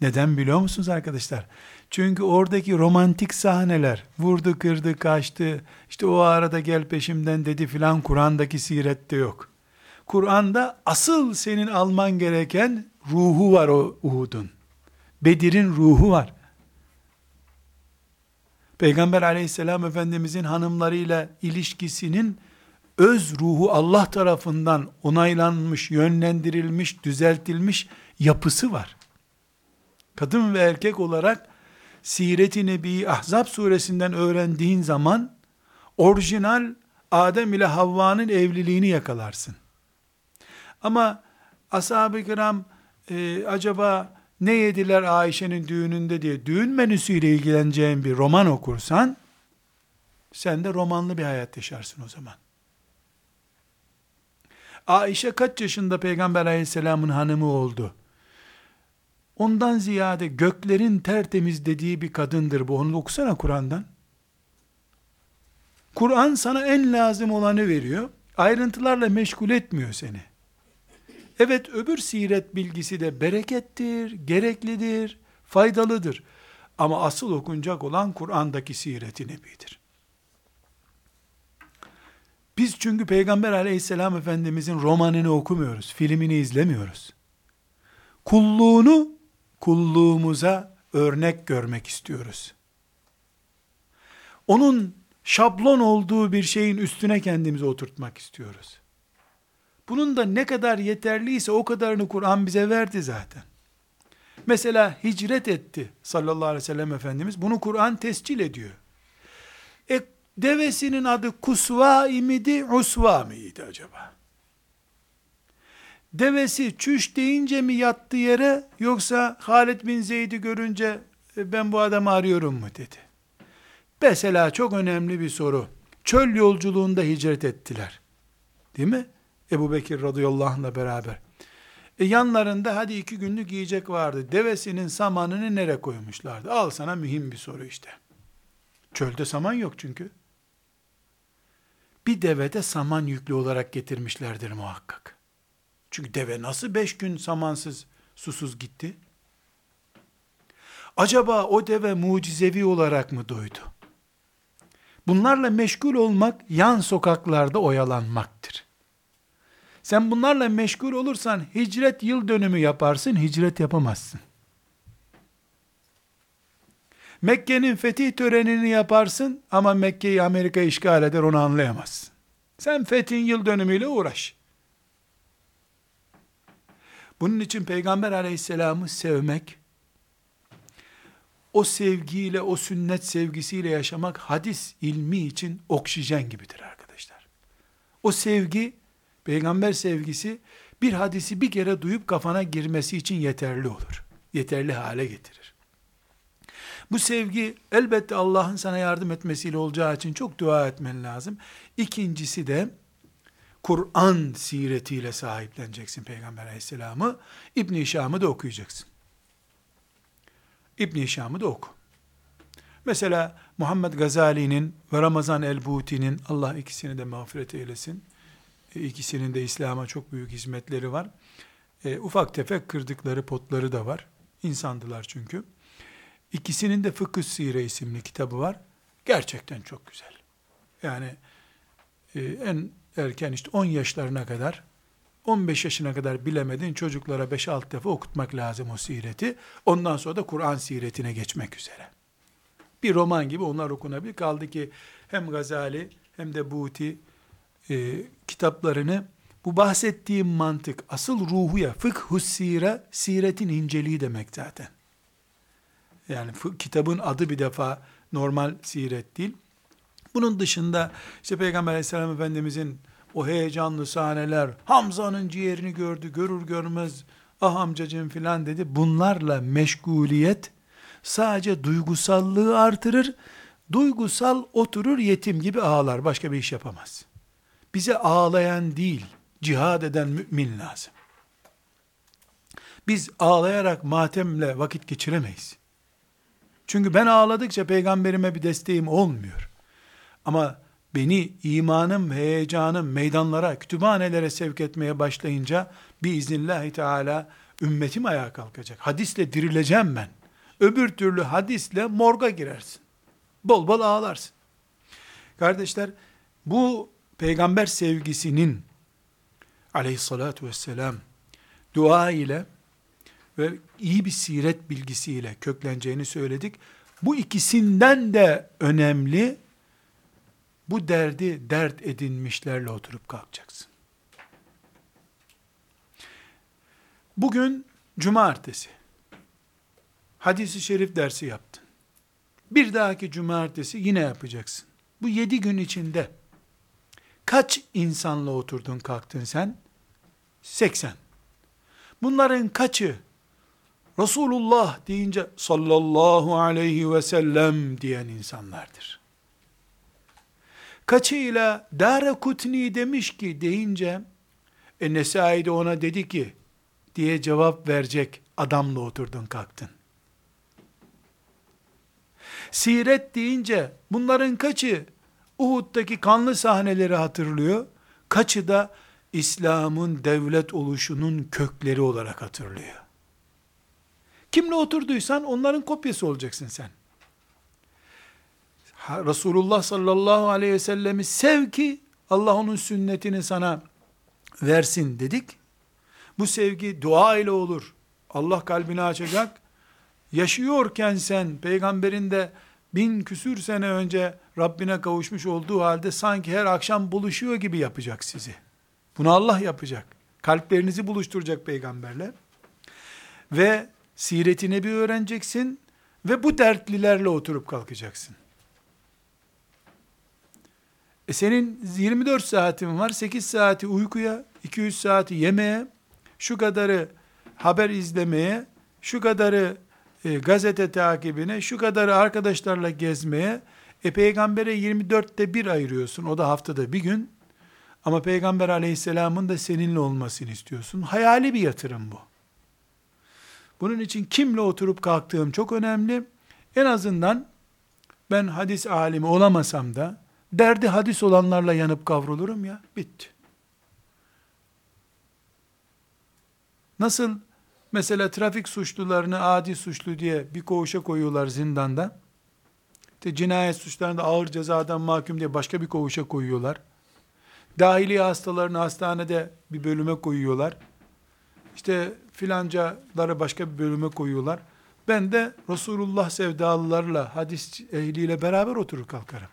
Neden biliyor musunuz arkadaşlar? Çünkü oradaki romantik sahneler, vurdu kırdı kaçtı, işte o arada gel peşimden dedi filan Kur'an'daki sirette yok. Kur'an'da asıl senin alman gereken ruhu var o Uhud'un. Bedir'in ruhu var. Peygamber aleyhisselam efendimizin hanımlarıyla ilişkisinin öz ruhu Allah tarafından onaylanmış, yönlendirilmiş, düzeltilmiş yapısı var. Kadın ve erkek olarak Siret-i Nebi Ahzab suresinden öğrendiğin zaman orijinal Adem ile Havva'nın evliliğini yakalarsın. Ama ashab-ı kiram e, acaba ne yediler Ayşe'nin düğününde diye düğün menüsüyle ilgileneceğin bir roman okursan sen de romanlı bir hayat yaşarsın o zaman. Ayşe kaç yaşında Peygamber aleyhisselamın hanımı oldu? Ondan ziyade göklerin tertemiz dediği bir kadındır bu. Onu okusana Kur'an'dan. Kur'an sana en lazım olanı veriyor. Ayrıntılarla meşgul etmiyor seni. Evet öbür siret bilgisi de berekettir, gereklidir, faydalıdır. Ama asıl okunacak olan Kur'an'daki siret-i nebidir. Biz çünkü Peygamber aleyhisselam efendimizin romanını okumuyoruz, filmini izlemiyoruz. Kulluğunu kulluğumuza örnek görmek istiyoruz. Onun şablon olduğu bir şeyin üstüne kendimizi oturtmak istiyoruz. Bunun da ne kadar yeterliyse o kadarını Kur'an bize verdi zaten. Mesela hicret etti sallallahu aleyhi ve sellem Efendimiz. Bunu Kur'an tescil ediyor. E, devesinin adı Kusva imidi, Usva mıydı acaba? Devesi çüş deyince mi yattı yere yoksa Halid bin Zeyd'i görünce e, ben bu adamı arıyorum mu dedi. Mesela çok önemli bir soru. Çöl yolculuğunda hicret ettiler. Değil mi? Ebu Bekir radıyallahu anh'la beraber. E yanlarında hadi iki günlük yiyecek vardı. Devesinin samanını nereye koymuşlardı? Al sana mühim bir soru işte. Çölde saman yok çünkü. Bir devede saman yüklü olarak getirmişlerdir muhakkak. Çünkü deve nasıl beş gün samansız, susuz gitti? Acaba o deve mucizevi olarak mı doydu? Bunlarla meşgul olmak, yan sokaklarda oyalanmaktır. Sen bunlarla meşgul olursan hicret yıl dönümü yaparsın, hicret yapamazsın. Mekke'nin fetih törenini yaparsın ama Mekke'yi Amerika işgal eder onu anlayamazsın. Sen fethin yıl dönümüyle uğraş. Bunun için Peygamber aleyhisselamı sevmek, o sevgiyle, o sünnet sevgisiyle yaşamak hadis ilmi için oksijen gibidir arkadaşlar. O sevgi, peygamber sevgisi bir hadisi bir kere duyup kafana girmesi için yeterli olur. Yeterli hale getirir. Bu sevgi elbette Allah'ın sana yardım etmesiyle olacağı için çok dua etmen lazım. İkincisi de Kur'an siretiyle sahipleneceksin Peygamber aleyhisselamı. İbn-i da okuyacaksın. İbn-i da oku. Mesela Muhammed Gazali'nin ve Ramazan el-Buti'nin Allah ikisini de mağfiret eylesin. İkisinin de İslam'a çok büyük hizmetleri var. E, ufak tefek kırdıkları potları da var. İnsandılar çünkü. İkisinin de Fıkıh Sire isimli kitabı var. Gerçekten çok güzel. Yani e, en erken işte 10 yaşlarına kadar 15 yaşına kadar bilemedin çocuklara 5-6 defa okutmak lazım o sireti. Ondan sonra da Kur'an siretine geçmek üzere. Bir roman gibi onlar okunabilir. Kaldı ki hem Gazali hem de Buti e, kitaplarını bu bahsettiğim mantık asıl ruhu ya fıkhus sire siretin inceliği demek zaten. Yani kitabın adı bir defa normal siret değil. Bunun dışında işte Peygamber aleyhisselam efendimizin o heyecanlı sahneler, Hamza'nın ciğerini gördü, görür görmez, ah amcacığım filan dedi. Bunlarla meşguliyet sadece duygusallığı artırır. Duygusal oturur yetim gibi ağlar, başka bir iş yapamaz. Bize ağlayan değil, cihad eden mümin lazım. Biz ağlayarak matemle vakit geçiremeyiz. Çünkü ben ağladıkça peygamberime bir desteğim olmuyor. Ama beni imanım, heyecanım meydanlara, kütüphanelere sevk etmeye başlayınca biiznillahü teala ümmetim ayağa kalkacak. Hadisle dirileceğim ben. Öbür türlü hadisle morga girersin. Bol bol ağlarsın. Kardeşler bu peygamber sevgisinin aleyhissalatu vesselam dua ile ve iyi bir siret bilgisiyle kökleneceğini söyledik. Bu ikisinden de önemli bu derdi dert edinmişlerle oturup kalkacaksın. Bugün cumartesi. Hadisi şerif dersi yaptın. Bir dahaki cumartesi yine yapacaksın. Bu yedi gün içinde kaç insanla oturdun kalktın sen? 80. Bunların kaçı Resulullah deyince sallallahu aleyhi ve sellem diyen insanlardır. Kaçıyla Dara Kutni demiş ki deyince e Nesai de ona dedi ki diye cevap verecek adamla oturdun kalktın. Siret deyince bunların kaçı Uhud'daki kanlı sahneleri hatırlıyor, kaçı da İslam'ın devlet oluşunun kökleri olarak hatırlıyor. Kimle oturduysan onların kopyası olacaksın sen. Resulullah sallallahu aleyhi ve sellemi sev ki Allah onun sünnetini sana versin dedik. Bu sevgi dua ile olur. Allah kalbini açacak. Yaşıyorken sen peygamberin de bin küsür sene önce Rabbine kavuşmuş olduğu halde sanki her akşam buluşuyor gibi yapacak sizi. Bunu Allah yapacak. Kalplerinizi buluşturacak peygamberle. Ve siretini bir öğreneceksin ve bu dertlilerle oturup kalkacaksın. E senin 24 saatin var, 8 saati uykuya, 200 saati yemeğe, şu kadarı haber izlemeye, şu kadarı e, gazete takibine, şu kadarı arkadaşlarla gezmeye, e peygambere 24'te bir ayırıyorsun, o da haftada bir gün, ama peygamber aleyhisselamın da seninle olmasını istiyorsun. Hayali bir yatırım bu. Bunun için kimle oturup kalktığım çok önemli. En azından ben hadis alimi olamasam da derdi hadis olanlarla yanıp kavrulurum ya. Bitti. Nasıl mesela trafik suçlularını adi suçlu diye bir koğuşa koyuyorlar zindanda. İşte cinayet suçlarında ağır cezadan mahkum diye başka bir koğuşa koyuyorlar. Dahiliye hastalarını hastanede bir bölüme koyuyorlar. İşte filancaları başka bir bölüme koyuyorlar. Ben de Resulullah sevdalılarla, hadis ehliyle beraber oturur kalkarım.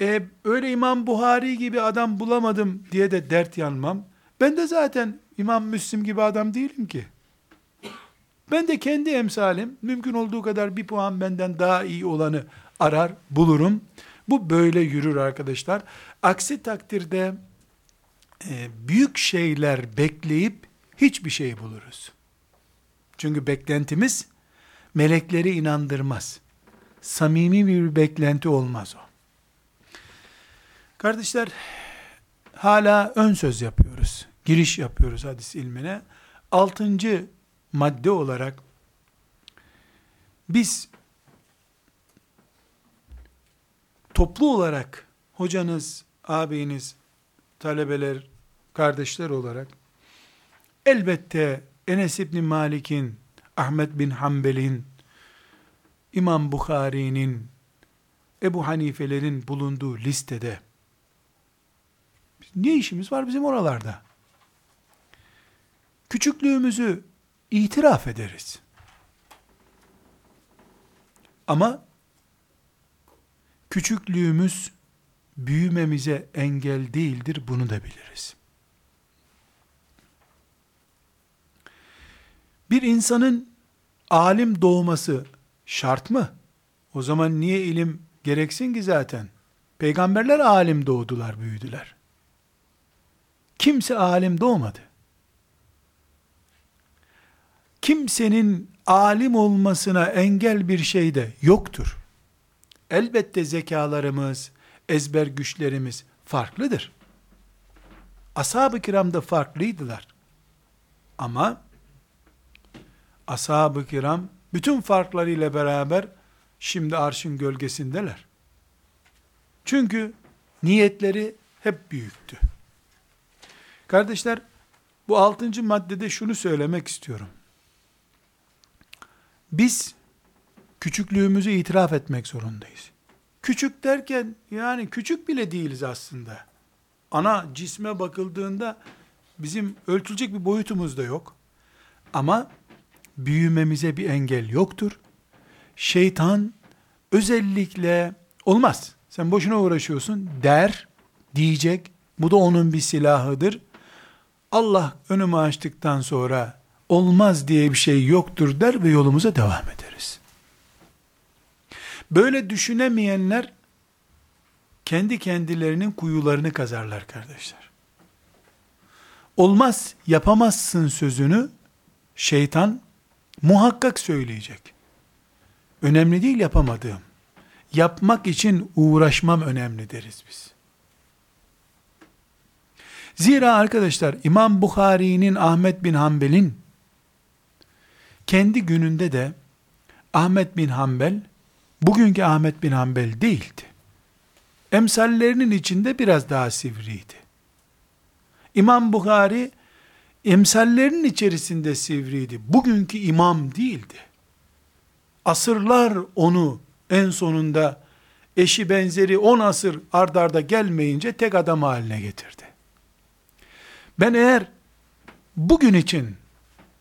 E, öyle İmam Buhari gibi adam bulamadım diye de dert yanmam. Ben de zaten İmam Müslim gibi adam değilim ki. Ben de kendi emsalim, mümkün olduğu kadar bir puan benden daha iyi olanı arar, bulurum. Bu böyle yürür arkadaşlar. Aksi takdirde e, büyük şeyler bekleyip hiçbir şey buluruz. Çünkü beklentimiz melekleri inandırmaz. Samimi bir beklenti olmaz o. Kardeşler, hala ön söz yapıyoruz. Giriş yapıyoruz hadis ilmine. Altıncı madde olarak biz toplu olarak hocanız, ağabeyiniz, talebeler, kardeşler olarak elbette Enes İbni Malik'in, Ahmet bin Hanbel'in, İmam Bukhari'nin, Ebu Hanifelerin bulunduğu listede ne işimiz var bizim oralarda? Küçüklüğümüzü itiraf ederiz. Ama küçüklüğümüz büyümemize engel değildir bunu da biliriz. Bir insanın alim doğması şart mı? O zaman niye ilim gereksin ki zaten? Peygamberler alim doğdular, büyüdüler. Kimse alim doğmadı. Kimsenin alim olmasına engel bir şey de yoktur. Elbette zekalarımız, ezber güçlerimiz farklıdır. Ashab-ı kiram da farklıydılar. Ama ashab-ı kiram bütün farklarıyla beraber şimdi arşın gölgesindeler. Çünkü niyetleri hep büyüktü. Kardeşler, bu altıncı maddede şunu söylemek istiyorum. Biz küçüklüğümüzü itiraf etmek zorundayız. Küçük derken yani küçük bile değiliz aslında. Ana cisme bakıldığında bizim ölçülecek bir boyutumuz da yok. Ama büyümemize bir engel yoktur. Şeytan özellikle olmaz. Sen boşuna uğraşıyorsun der, diyecek. Bu da onun bir silahıdır. Allah önümü açtıktan sonra olmaz diye bir şey yoktur der ve yolumuza devam ederiz. Böyle düşünemeyenler kendi kendilerinin kuyularını kazarlar kardeşler. Olmaz, yapamazsın sözünü şeytan muhakkak söyleyecek. Önemli değil yapamadığım. Yapmak için uğraşmam önemli deriz biz. Zira arkadaşlar İmam Bukhari'nin Ahmet bin Hanbel'in kendi gününde de Ahmet bin Hanbel bugünkü Ahmet bin Hanbel değildi. Emsallerinin içinde biraz daha sivriydi. İmam Bukhari emsallerinin içerisinde sivriydi. Bugünkü imam değildi. Asırlar onu en sonunda eşi benzeri on asır ardarda gelmeyince tek adam haline getirdi. Ben eğer bugün için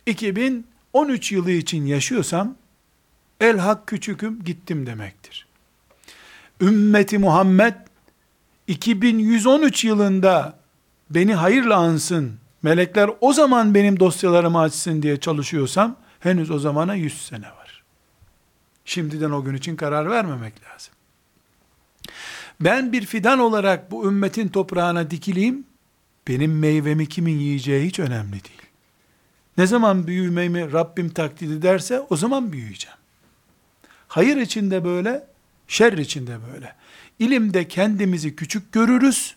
2013 yılı için yaşıyorsam el hak küçüküm gittim demektir. Ümmeti Muhammed 2113 yılında beni hayırla ansın, melekler o zaman benim dosyalarımı açsın diye çalışıyorsam, henüz o zamana 100 sene var. Şimdiden o gün için karar vermemek lazım. Ben bir fidan olarak bu ümmetin toprağına dikileyim, benim meyvemi kimin yiyeceği hiç önemli değil. Ne zaman büyümemi Rabbim takdir ederse o zaman büyüyeceğim. Hayır içinde böyle, şer içinde böyle. İlimde kendimizi küçük görürüz,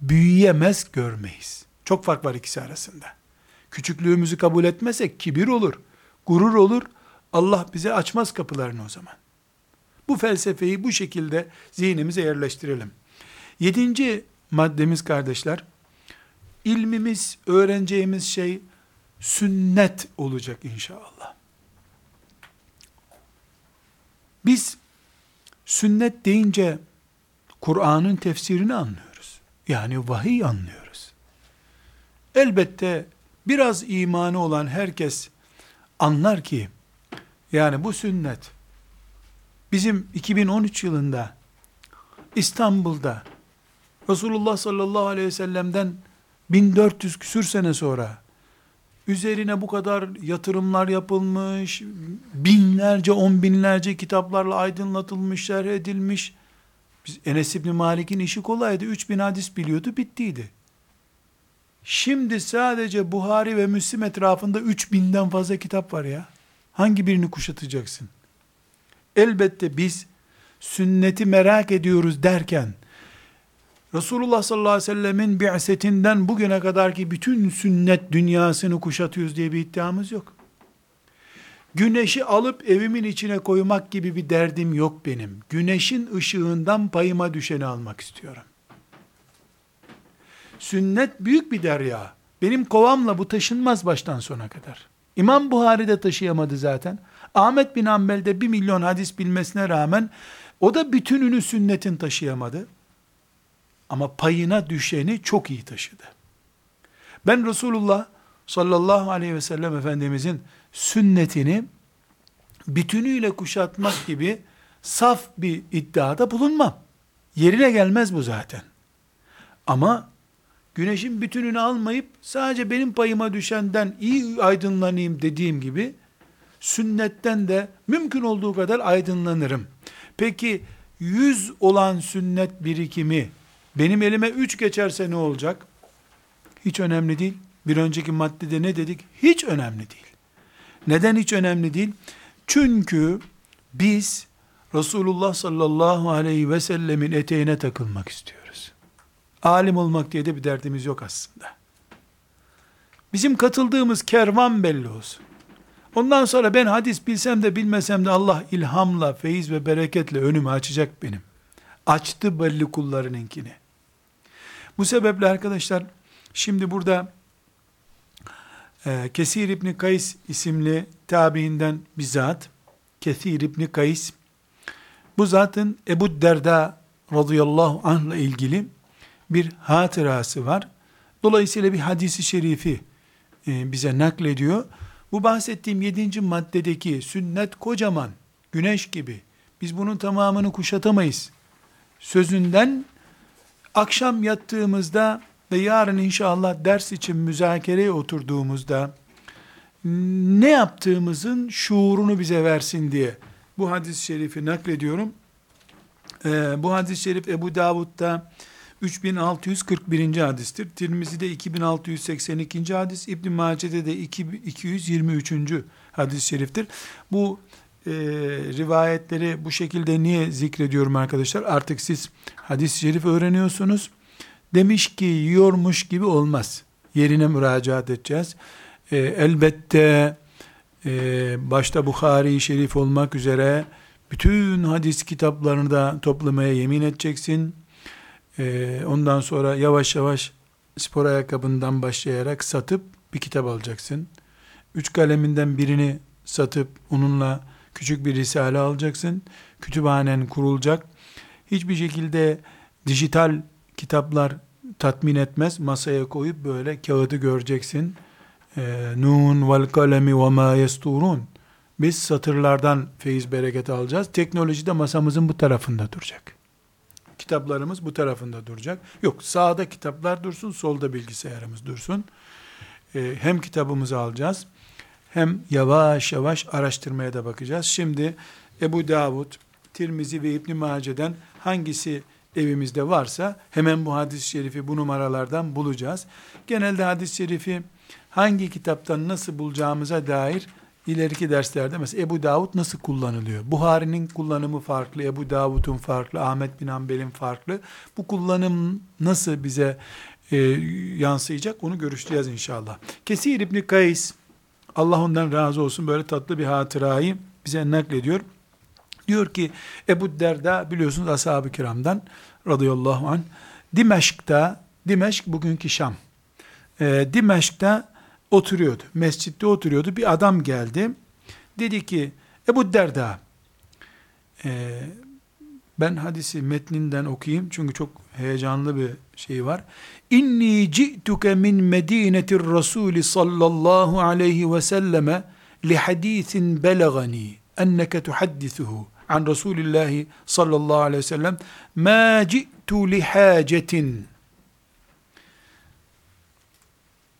büyüyemez görmeyiz. Çok fark var ikisi arasında. Küçüklüğümüzü kabul etmezsek kibir olur, gurur olur. Allah bize açmaz kapılarını o zaman. Bu felsefeyi bu şekilde zihnimize yerleştirelim. Yedinci maddemiz kardeşler, ilmimiz, öğreneceğimiz şey sünnet olacak inşallah. Biz sünnet deyince Kur'an'ın tefsirini anlıyoruz. Yani vahiy anlıyoruz. Elbette biraz imanı olan herkes anlar ki yani bu sünnet bizim 2013 yılında İstanbul'da Resulullah sallallahu aleyhi ve sellem'den 1400 küsür sene sonra üzerine bu kadar yatırımlar yapılmış, binlerce, on binlerce kitaplarla aydınlatılmış, şerh edilmiş. Biz Enes İbni Malik'in işi kolaydı. 3000 hadis biliyordu, bittiydi. Şimdi sadece Buhari ve Müslim etrafında 3000'den fazla kitap var ya. Hangi birini kuşatacaksın? Elbette biz sünneti merak ediyoruz derken Resulullah sallallahu aleyhi ve sellemin bi'setinden bugüne kadarki bütün sünnet dünyasını kuşatıyoruz diye bir iddiamız yok. Güneşi alıp evimin içine koymak gibi bir derdim yok benim. Güneşin ışığından payıma düşeni almak istiyorum. Sünnet büyük bir derya. Benim kovamla bu taşınmaz baştan sona kadar. İmam Buhari de taşıyamadı zaten. Ahmet bin Hanbel de bir milyon hadis bilmesine rağmen o da bütününü sünnetin taşıyamadı. Ama payına düşeni çok iyi taşıdı. Ben Resulullah sallallahu aleyhi ve sellem Efendimizin sünnetini bütünüyle kuşatmak gibi saf bir iddiada bulunmam. Yerine gelmez bu zaten. Ama güneşin bütününü almayıp sadece benim payıma düşenden iyi aydınlanayım dediğim gibi sünnetten de mümkün olduğu kadar aydınlanırım. Peki yüz olan sünnet birikimi benim elime üç geçerse ne olacak? Hiç önemli değil. Bir önceki maddede ne dedik? Hiç önemli değil. Neden hiç önemli değil? Çünkü biz Resulullah sallallahu aleyhi ve sellemin eteğine takılmak istiyoruz. Alim olmak diye de bir derdimiz yok aslında. Bizim katıldığımız kervan belli olsun. Ondan sonra ben hadis bilsem de bilmesem de Allah ilhamla, feyiz ve bereketle önümü açacak benim. Açtı belli kullarınınkini. Bu sebeple arkadaşlar şimdi burada e, Kesir İbni Kays isimli tabiinden bir zat, Kesir İbni Kays, bu zatın Ebu Derda radıyallahu anh ile ilgili bir hatırası var. Dolayısıyla bir hadisi şerifi e, bize naklediyor. Bu bahsettiğim yedinci maddedeki sünnet kocaman, güneş gibi, biz bunun tamamını kuşatamayız. Sözünden akşam yattığımızda ve yarın inşallah ders için müzakereye oturduğumuzda ne yaptığımızın şuurunu bize versin diye bu hadis-i şerifi naklediyorum. Ee, bu hadis-i şerif Ebu Davud'da 3641. hadistir. Tirmizi'de 2682. hadis, İbn Mace'de de 223. hadis-i şeriftir. Bu e, rivayetleri bu şekilde niye zikrediyorum arkadaşlar? Artık siz hadis-i şerif öğreniyorsunuz. Demiş ki yiyormuş gibi olmaz. Yerine müracaat edeceğiz. E, elbette e, başta Bukhari Şerif olmak üzere bütün hadis kitaplarını da toplamaya yemin edeceksin. E, ondan sonra yavaş yavaş spor ayakkabından başlayarak satıp bir kitap alacaksın. Üç kaleminden birini satıp onunla küçük bir risale alacaksın. Kütüphanen kurulacak. Hiçbir şekilde dijital kitaplar tatmin etmez. Masaya koyup böyle kağıdı göreceksin. Ee, Nun vel kalemi ve ma yesturun. Biz satırlardan feyiz bereket alacağız. Teknoloji de masamızın bu tarafında duracak. Kitaplarımız bu tarafında duracak. Yok sağda kitaplar dursun, solda bilgisayarımız dursun. Ee, hem kitabımızı alacağız hem yavaş yavaş araştırmaya da bakacağız. Şimdi Ebu Davud, Tirmizi ve İbn Mace'den hangisi evimizde varsa hemen bu hadis-i şerifi bu numaralardan bulacağız. Genelde hadis-i şerifi hangi kitaptan nasıl bulacağımıza dair ileriki derslerde mesela Ebu Davud nasıl kullanılıyor? Buhari'nin kullanımı farklı, Ebu Davud'un farklı, Ahmet bin Hanbel'in farklı. Bu kullanım nasıl bize e, yansıyacak onu görüşeceğiz inşallah. Kesir İbni Kays Allah ondan razı olsun böyle tatlı bir hatırayı bize naklediyor. Diyor ki Ebu Derda biliyorsunuz ashab-ı kiramdan radıyallahu anh Dimeşk'ta Dimeşk bugünkü Şam. E, Dimeşk'ta oturuyordu. Mescitte oturuyordu. Bir adam geldi. Dedi ki Ebu Derda e, ben hadisi metninden okuyayım çünkü çok heyecanlı bir şey var. İnni ci'tuke min medinetir Rasul sallallahu aleyhi ve selleme li hadisin belagani enneke tuhaddisuhu an Resulillahi sallallahu aleyhi ve sellem ma ci'tu li hacetin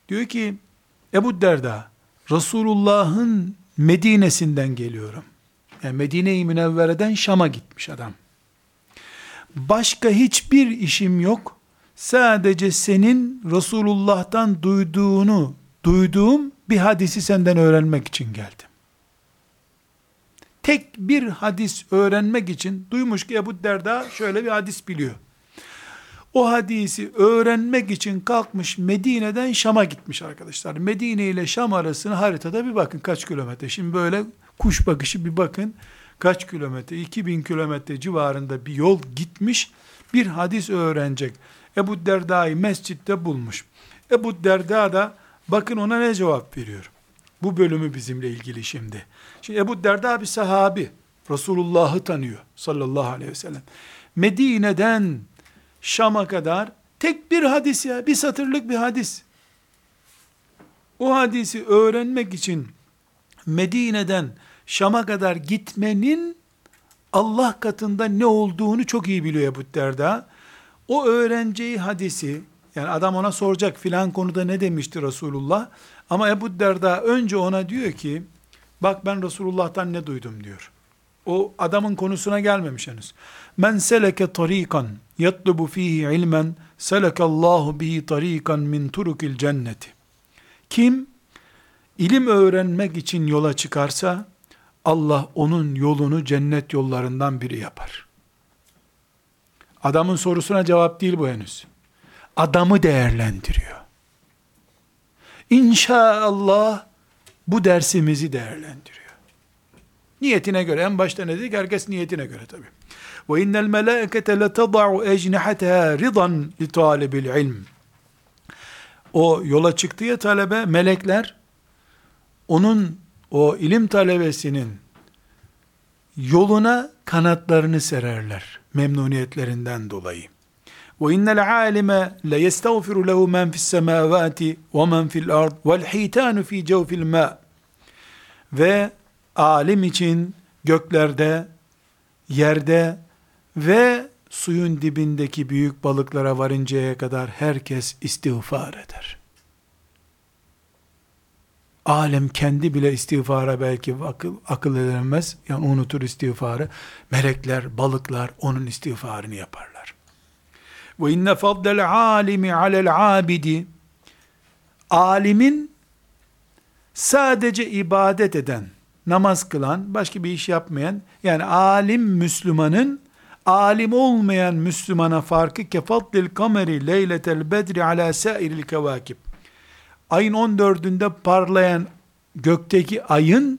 diyor ki Ebu Derda Resulullah'ın Medine'sinden geliyorum. Yani Medine-i Münevvere'den Şam'a gitmiş adam. Başka hiçbir işim yok. Sadece senin Resulullah'tan duyduğunu, duyduğum bir hadisi senden öğrenmek için geldim. Tek bir hadis öğrenmek için duymuş ki Ebu Derda şöyle bir hadis biliyor. O hadisi öğrenmek için kalkmış Medine'den Şam'a gitmiş arkadaşlar. Medine ile Şam arasını haritada bir bakın kaç kilometre. Şimdi böyle kuş bakışı bir bakın kaç kilometre, 2000 kilometre civarında bir yol gitmiş, bir hadis öğrenecek. Ebu Derda'yı mescitte bulmuş. Ebu Derda da bakın ona ne cevap veriyor. Bu bölümü bizimle ilgili şimdi. Şimdi Ebu Derda bir sahabi. Resulullah'ı tanıyor sallallahu aleyhi ve sellem. Medine'den Şam'a kadar tek bir hadis ya, bir satırlık bir hadis. O hadisi öğrenmek için Medine'den Şam'a kadar gitmenin Allah katında ne olduğunu çok iyi biliyor Ebu Derda. O öğreneceği hadisi, yani adam ona soracak filan konuda ne demişti Resulullah. Ama Ebu Derda önce ona diyor ki, bak ben Resulullah'tan ne duydum diyor. O adamın konusuna gelmemiş henüz. Men seleke tarikan yatlubu fihi ilmen selekallahu bihi tarikan min turukil cenneti. Kim ilim öğrenmek için yola çıkarsa Allah onun yolunu cennet yollarından biri yapar. Adamın sorusuna cevap değil bu henüz. Adamı değerlendiriyor. İnşallah bu dersimizi değerlendiriyor. Niyetine göre en başta ne dedik? Herkes niyetine göre tabi. Ve innel melâkete letada'u ecnihateha ridan li talibil ilm. O yola çıktı ya talebe, melekler onun o ilim talebesinin yoluna kanatlarını sererler memnuniyetlerinden dolayı. Ve innel alime le yestağfiru lehu men fis semavati ve men fil ard vel hitanu fi cevfil ma. Ve alim için göklerde, yerde ve suyun dibindeki büyük balıklara varıncaya kadar herkes istiğfar eder. Alem kendi bile istiğfara belki akıl, akıl edemez. Yani unutur istiğfarı. Melekler, balıklar onun istiğfarını yaparlar. Ve inne faddel alimi alel abidi alimin sadece ibadet eden, namaz kılan, başka bir iş yapmayan, yani alim Müslümanın, alim olmayan Müslümana farkı kefaddil kameri leyletel bedri ala sairil kevakib ayın 14'ünde parlayan gökteki ayın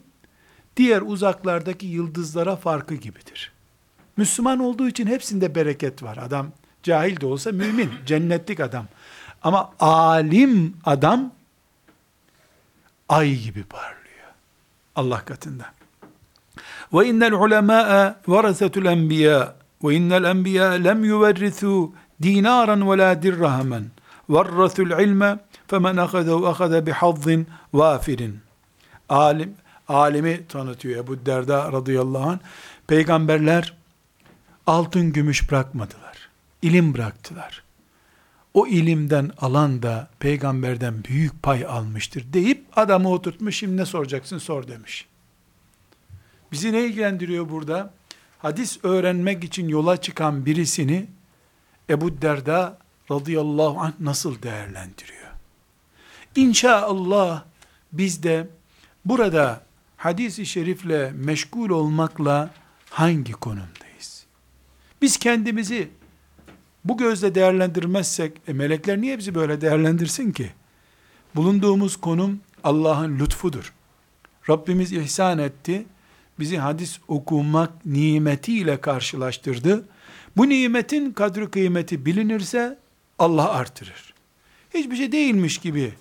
diğer uzaklardaki yıldızlara farkı gibidir. Müslüman olduğu için hepsinde bereket var. Adam cahil de olsa mümin, cennetlik adam. Ama alim adam ay gibi parlıyor. Allah katında. Ve innel ulemâe varasetul enbiya ve innel enbiya lem yuverrithu dinaran ve la dirrahamen. Varrathul ilme Femen akadehu akade bihazzin vafirin. Alim, alimi tanıtıyor Ebu Derda radıyallahu anh. Peygamberler altın gümüş bırakmadılar. İlim bıraktılar. O ilimden alan da peygamberden büyük pay almıştır deyip adamı oturtmuş. Şimdi ne soracaksın sor demiş. Bizi ne ilgilendiriyor burada? Hadis öğrenmek için yola çıkan birisini Ebu Derda radıyallahu anh nasıl değerlendiriyor? İnşallah biz de burada hadisi şerifle meşgul olmakla hangi konumdayız? Biz kendimizi bu gözle değerlendirmezsek, e melekler niye bizi böyle değerlendirsin ki? Bulunduğumuz konum Allah'ın lütfudur. Rabbimiz ihsan etti, bizi hadis okumak nimetiyle karşılaştırdı. Bu nimetin kadri kıymeti bilinirse Allah artırır. Hiçbir şey değilmiş gibi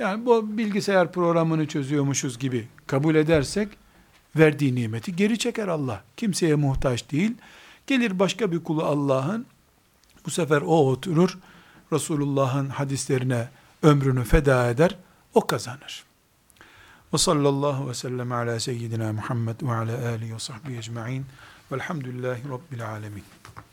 Yani bu bilgisayar programını çözüyormuşuz gibi kabul edersek verdiği nimeti geri çeker Allah. Kimseye muhtaç değil. Gelir başka bir kulu Allah'ın bu sefer o oturur Resulullah'ın hadislerine ömrünü feda eder. O kazanır. Ve sallallahu ve sellem ala seyyidina Muhammed ve ala alihi ve sahbihi ecma'in velhamdülillahi rabbil alemin.